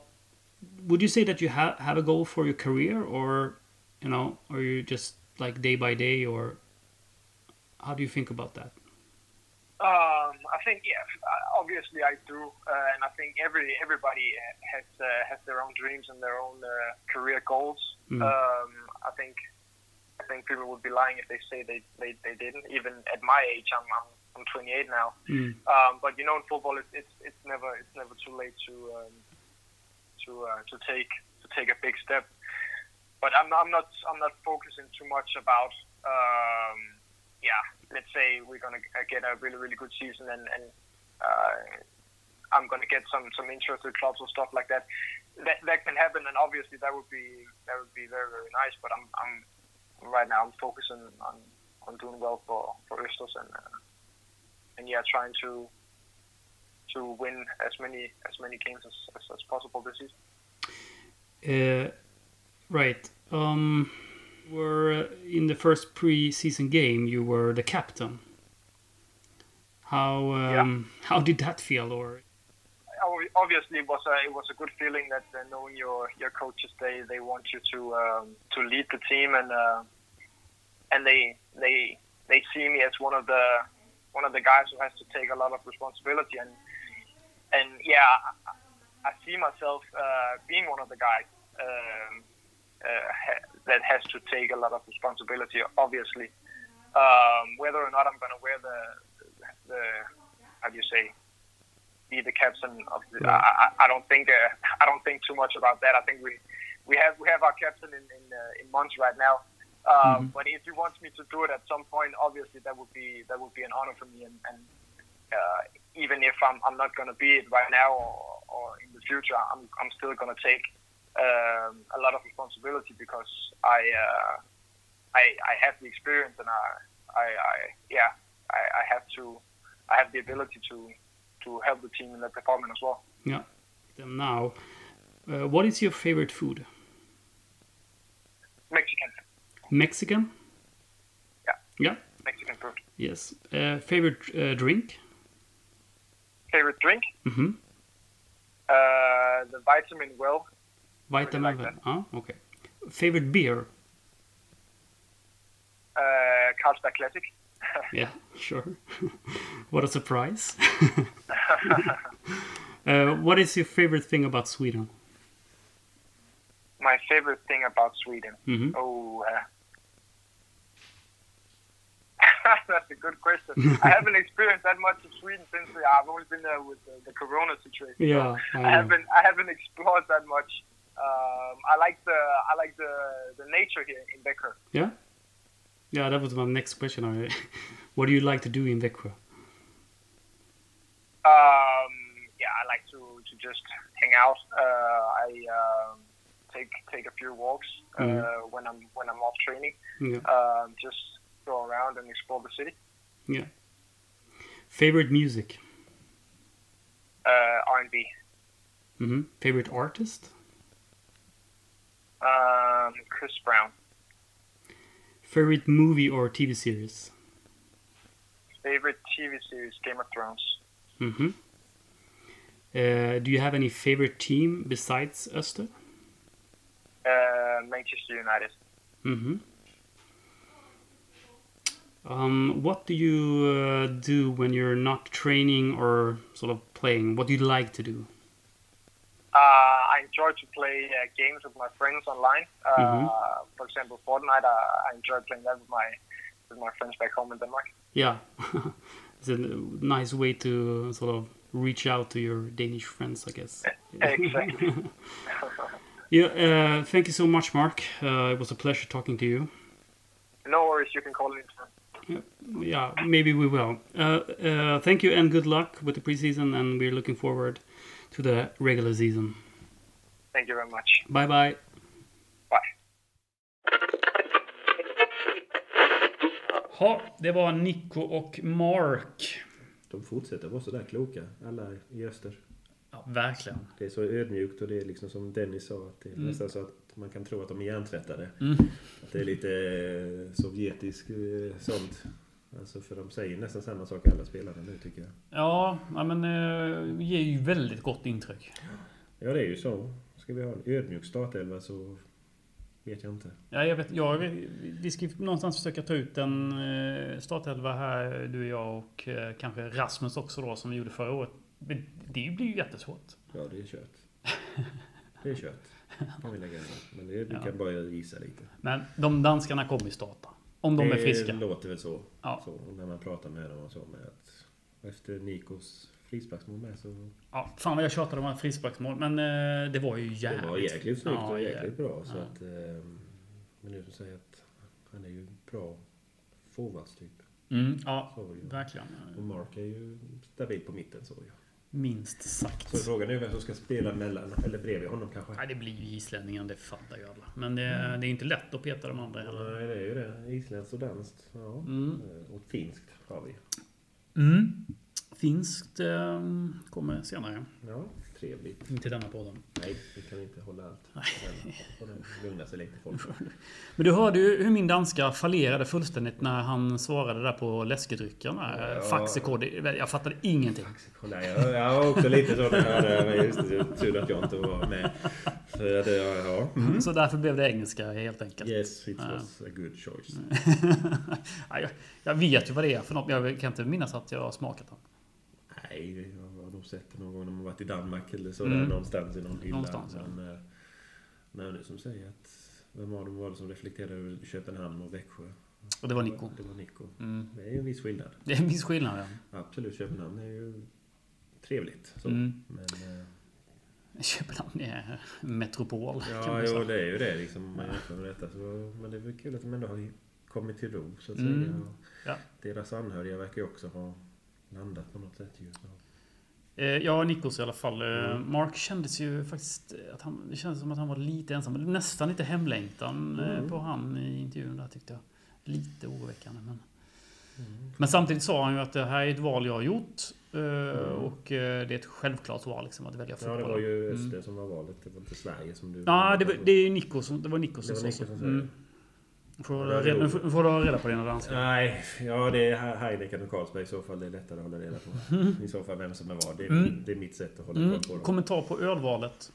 would you say that you have have a goal for your career, or you know, are you just like day by day, or how do you think about that? Um, I think yeah, uh, obviously I do, uh, and I think every everybody has uh, has their own dreams and their own uh, career goals. Mm. Um, I think I think people would be lying if they say they, they, they didn't. Even at my age, I'm I'm, I'm 28 now. Mm. Um, but you know, in football, it's it's, it's never it's never too late to um, to uh, to take to take a big step. But I'm I'm not I'm not focusing too much about um, yeah. Let's say we're gonna get a really really good season and and uh, I'm gonna get some some interested clubs or stuff like that. That that can happen, and obviously that would be that would be very very nice. But I'm I'm right now I'm focusing on on doing well for for Östers and uh, and yeah, trying to to win as many as many games as, as, as possible this season. Uh, right. Um, were in the first pre-season game you were the captain. How um, how did that feel? Or Obviously, it was a it was a good feeling that uh, knowing your your coaches they, they want you to um, to lead the team and uh, and they they they see me as one of the one of the guys who has to take a lot of responsibility and and yeah I, I see myself uh, being one of the guys um, uh, ha- that has to take a lot of responsibility obviously um, whether or not I'm going to wear the the how do you say be the captain of the, Right. I, I don't think uh, I don't think too much about that I think we we have we have our captain in in, uh, in months right now um, Mhm. but if he wants me to do it at some point obviously that would be that would be an honor for me and, and uh, even if I'm, I'm not going to be it right now or, or in the future I'm, I'm still going to take um, a lot of responsibility because I uh, I, I have the experience and I, I, I yeah I, I have to I have the ability to to help the team in that department as well. yeah, now. Uh, what is your favorite food? Mexican Mexican. Yeah. Yeah. Mexican food. Yes. Uh, favorite uh, drink? Favorite drink? Mm-hmm. Uh, the vitamin well. Vitamin. like oh, okay. Favorite beer? Uh, Carlsberg Classic. Yeah, sure. what a surprise. uh, what is your favorite thing about Sweden? My favorite thing about Sweden. hmm Oh, uh, that's a good question. I haven't experienced that much of Sweden since I've only been there with the, the Corona situation. so Yeah, I I haven't I haven't explored that much. Um, I like the I like the the nature here in Becker. Yeah? Yeah, that was my next question. What do you like to do in Växjö? Um, yeah, I like to, to just hang out. Uh, I um, take take a few walks uh, Mhm. when I'm when I'm off training. Yeah. Um, just go around and explore the city. yeah. Favorite music? Uh, R&B. hmm Favorite artist? Um, Chris Brown. Favorite movie or TV series? Favorite TV series: Game of Thrones. Mm-hmm. Uh, do you have any favorite team besides Öster? Uh, Manchester United. Mm-hmm. Um, what do you uh, do when you're not training or sort of playing? What do you like to do? Uh, I enjoy to play uh, games with my friends online. Uh, Mhm. For example, Fortnite. I enjoy playing that with my with my friends back home in Denmark. Yeah, it's a nice way to sort of reach out to your Danish friends, I guess. Exactly. Yeah, uh, thank you so much, Mark. Uh, it was a pleasure talking to you. no worries. You can call anytime. Yeah, maybe we will. Uh, uh, thank you and good luck with the preseason, and we're looking forward to the regular season. Thank you very much. Bye bye. Ja, det var Nico och Mark. De fortsätter vara sådär kloka, alla i öster. Ja, verkligen. Det är så ödmjukt och det är liksom som Dennis sa, att det är nästan så att man kan tro att de är hjärntvättade. Mm. Att det är lite eh, sovjetisk eh, sånt. Alltså för de säger nästan samma sak alla spelarna nu tycker jag. Ja, ja men eh, ger ju väldigt gott intryck. Ja det är ju så. Ska vi ha en ödmjuk startelva så vet jag inte. Ja, jag vet, jag, vi ska någonstans försöka ta ut en eh, startelva här, du och jag och eh, kanske Rasmus också då, som vi gjorde förra året. Men det blir ju jättesvårt. Ja det är kört. Det är kört. kan vi lägga in. Men det, vi Ja. kan bara gissa lite. Men de danskarna kommer ju starta. Om de är friska. Det låter väl så. Ja. så. När man pratar med dem och så med att efter Nikos frisparksmål med så Ja, fan vad jag tjatade om frisparksmål, men eh, det var ju jävligt. det var jäkligt snyggt Ja, och jäkligt bra. Så ja. att, eh, men nu som säger att han är ju bra forwardstyp. Mm, ja, verkligen. Och Mark är ju stabil på mitten så ju. Minst sagt. Så frågan är vem som ska spela mellan eller bredvid honom kanske. Nej, det blir ju islänningen, det fattar ju alla. Men det, det är inte lätt att peta de andra heller. Nej, det är ju det. Isländskt och danskt. Ja. Mm. Eh, Och finskt har vi. Mm. Finskt eh, kommer senare. Ja, trevligt. Inte denna podden. Nej, vi kan inte hålla allt. Det lugna sig lite folk. Men du hörde ju hur min danska fallerade fullständigt när han svarade där på läskedrycken. Ja. Faxekod. Jag fattade ingenting. Kolla, jag, jag var också lite så när just det. Tur att jag inte var med. För att, ja. Mm. Så därför blev det engelska helt enkelt. Yes, it was a good choice. Ja, jag, jag vet ju vad det är för något, men jag kan inte minnas att jag har smakat den. Nej, jag har nog sett det någon gång när man varit i Danmark eller så Mm. där någonstans i någon hylla. Någonstans, ja. Men, eh, nej, det som säger att vem var det var det som reflekterade över Köpenhamn och Växjö? Och det var Nico. Det var Nico. Mm. Det är ju en viss skillnad. Det är en viss skillnad ja. Absolut, Köpenhamn är ju trevligt. Så. Mm. Men, eh, Köpenhamn är metropol. kan ja, man jo, det är ju det liksom. Om man jämför med detta. Så, men det är väl kul att de ändå har kommit till ro så att Mm. säga. Och Ja. Deras anhöriga verkar ju också ha landat på något sätt ju. Eh, Ja, Nikos i alla fall. Eh, Mm. Mark kändes ju faktiskt... Att han, det kändes som att han var lite ensam. Nästan lite hemlängtan eh, Mm. på han i intervjun där tyckte jag. Lite oroväckande. Men, Mm. men samtidigt sa han ju att det här är ett val jag har gjort. Mm. Och det är ett självklart val liksom, att välja Ja, fotboll. det var ju Mm. Öster som var valet. Det var inte Sverige som du... Ja, det, var- det är ju Nico som, det var Nico som sa så. som sa Mm. det. Får, du reda, får, du reda på dina danska? Nej, ja det är Heineken och Carlsberg i så fall. Det är lättare att hålla reda på. I så fall vem som är vad. Det är, Mm. det är mitt sätt att hålla Mm. koll på dem. Kommentar på ölvalet?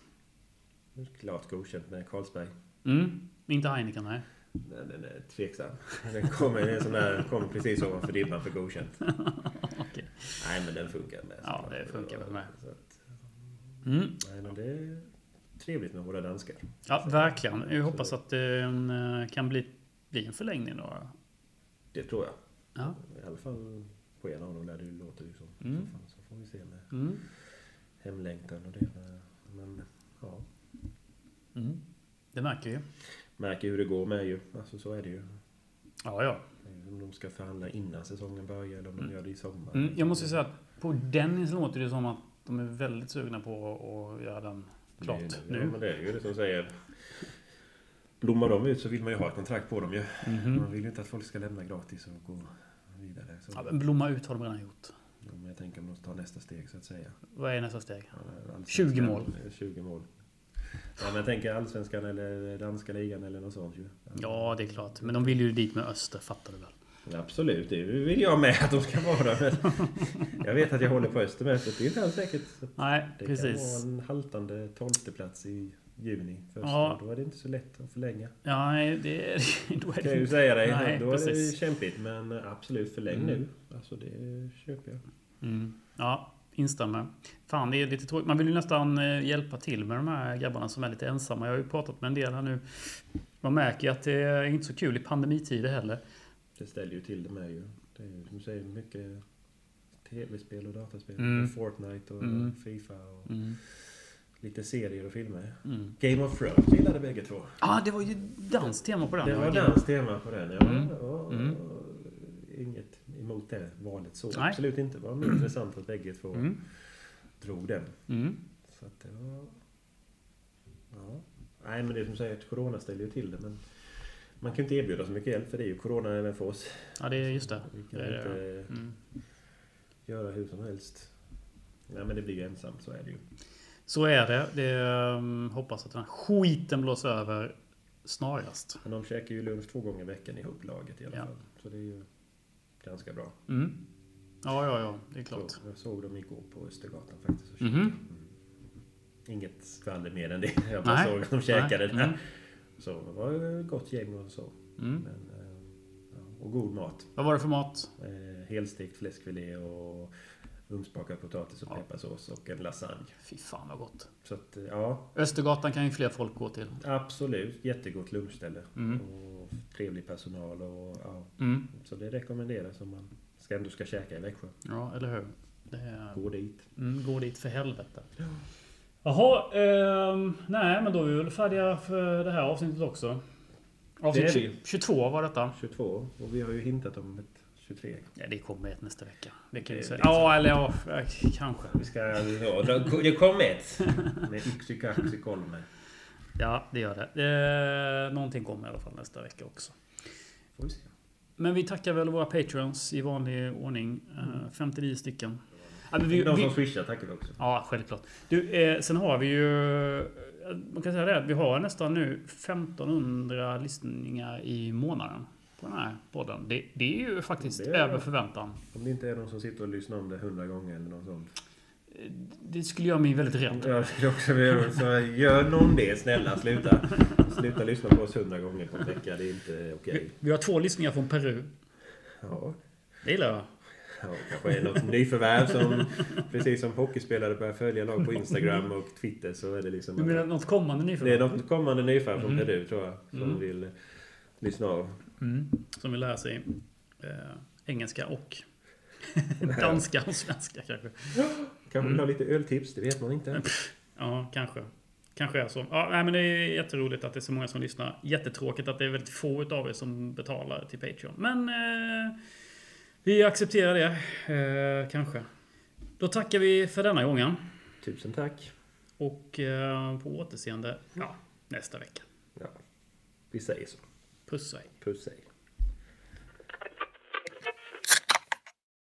Klart godkänt med Carlsberg. Mm. Inte Heineken, nej. Den, den är tveksam. Den kommer, en sån där, kommer precis ovanför ribban för godkänt. Okej. Nej men den funkar med. Ja, det funkar väl med. Att, Mm. nej men det är trevligt med våra danskar. Ja, verkligen. Jag hoppas att det eh, kan bli, bli en förlängning då. Det tror jag. Ja. I alla fall på en av dem där det låter ju så. Mm. Så, så får vi se med Mm. hemlängtan och det. Men ja, Mm. Det märker vi. märker hur det går med ju. Alltså så är det ju. Ja, ja. Om de ska förhandla innan säsongen börjar eller om de gör det i sommar. Mm. Jag måste säga att på Dennis låter det som att de är väldigt sugna på att göra den klart Det nu. Ja, men det är ju det som säger. Blommar de ut så vill man ju ha ett kontrakt på dem ju. Mhm. Man vill ju inte att folk ska lämna gratis och gå vidare. Så, Ja, men blomma ut har de redan gjort. Ja, men jag tänker om de tar nästa steg så att säga. Vad är nästa steg? Ja, allsvenskan- 20 mål. 20 mål. Ja, men jag tänker allsvenskan eller danska ligan eller något sånt ju. Ja, det är klart. Men de vill ju dit med Öster, fattar du väl? Absolut, det vill jag med att de ska vara. Men jag vet att jag håller på Öster med, så det är inte alls säkert. Nej, det precis. kan vara en haltande tolfteplats i juni. Först, Ja. Då är det inte så lätt att förlänga. Ja, nej, det, då är Kan jag ju det... säga dig. Nej, då är precis. det kämpigt. Men absolut förläng Mm. nu. Alltså det köper jag. Mm. Ja, instämmer. Fan, det är lite tråkigt. Man vill ju nästan eh, hjälpa till med de här grabbarna som är lite ensamma. Jag har ju pratat med en del här nu. Man märker ju att det är inte så kul i pandemitider heller. Det ställer ju till det med ju. Det är ju som du säger mycket tv-spel och dataspel. Mm. Fortnite och Mm. Fifa och Mm. Lite serier och filmer. Mm. Game of Thrones gillade bägge två. ah, det var ju danskt tema på den. Det Ja, var det- dans tema på den. Ja. Mm. Ja, Mm. Inget emot det valet så. Nej. Absolut inte. Det var mer intressant att bägge två Mm. drog den. Mm. Så att det var... Ja. Nej men det är som säger att Corona ställer ju till det men man kan inte erbjuda så mycket hjälp för det är ju Corona även för oss. Ja, det är just det. Vi kan det, det. inte Mm. göra hur som helst. Nej men det blir ju ensamt, så är det ju. Så är det. det um, hoppas att den här skiten blåser över snarast. Men de käkar ju lunch två gånger i veckan ihop laget i alla Ja. fall. Så det är ju ganska bra. Mm. Ja, ja, ja. Det är klart. Så, jag såg dem igår på Östergatan faktiskt. och käkade. Mm. Inget skvaller mer än det. Jag bara Nej. såg att de käkade Nej. där. Mm. Så det var ett gott gäng och så. Mm. Men, eh, och god mat. Vad var det för mat? Eh, helstekt fläskfilé och ugnsbakad potatis och Ja. pepparsås och en lasagne. Fy fan vad gott. Så att, eh, ja, Östergatan kan ju fler folk gå till. absolut. Jättegott lunchställe. Mm. Och trevlig personal och ja. Mm. Så det rekommenderas om man ska ändå ska käka i Växjö. Ja, eller hur? Det är... Gå dit. Mm, gå dit för helvete. Jaha, ehm, nej men då är vi väl färdiga för det här avsnittet också. Avsnitt Det är vi. 22 var detta. 22 och vi har ju hintat om ett 23. Ja, det kommer ett nästa vecka. Det kan Det- säga. det är Ja, eller ja, kanske. Vi ska... Ja, det kom ett! Med yxi kaxi kolme. Ja, det gör det. Eh, någonting kommer i alla fall nästa vecka också. Får vi se. Men vi tackar väl våra patreons i vanlig ordning. Eh, 59 stycken. Ja, men vi, De som swishar tackar vi också. Ja, självklart. Du, eh, sen har vi ju... eh, Man kan säga det, att vi har nästan nu 1500 lyssningar i månaden på den här podden. Det, det är ju faktiskt Det är över förväntan. Om det inte är någon som sitter och lyssnar om det hundra gånger eller något sånt. Det skulle göra mig väldigt rädd. Jag skulle också vilja så gör någon det, snälla sluta. Sluta lyssna på oss hundra gånger på en vecka, det är inte okej. Vi, vi har två lyssningar från Peru. Ja. Det gillar jag. Ja, kanske är något nyförvärv som precis som hockeyspelare börjar följa lag på Instagram och Twitter så är det liksom... Du menar något kommande Det är nyförvärv? något kommande nyförvärv från Mm. Peru tror jag. Som Mm. vill lyssna av. Mm, som vill lära sig eh, engelska och danska och svenska kanske. Kanske Mm. vill ha lite öltips, det vet man inte. Ja, kanske. Kanske är så. Ja, nej, men det är jätteroligt att det är så många som lyssnar. Jättetråkigt att det är väldigt få utav er som betalar till Patreon. Men eh, vi accepterar det. Eh, kanske. Då tackar vi för denna gången. Tusen tack. Och eh, på återseende ja, nästa vecka. Ja, vi säger så. Pussy. Pussy.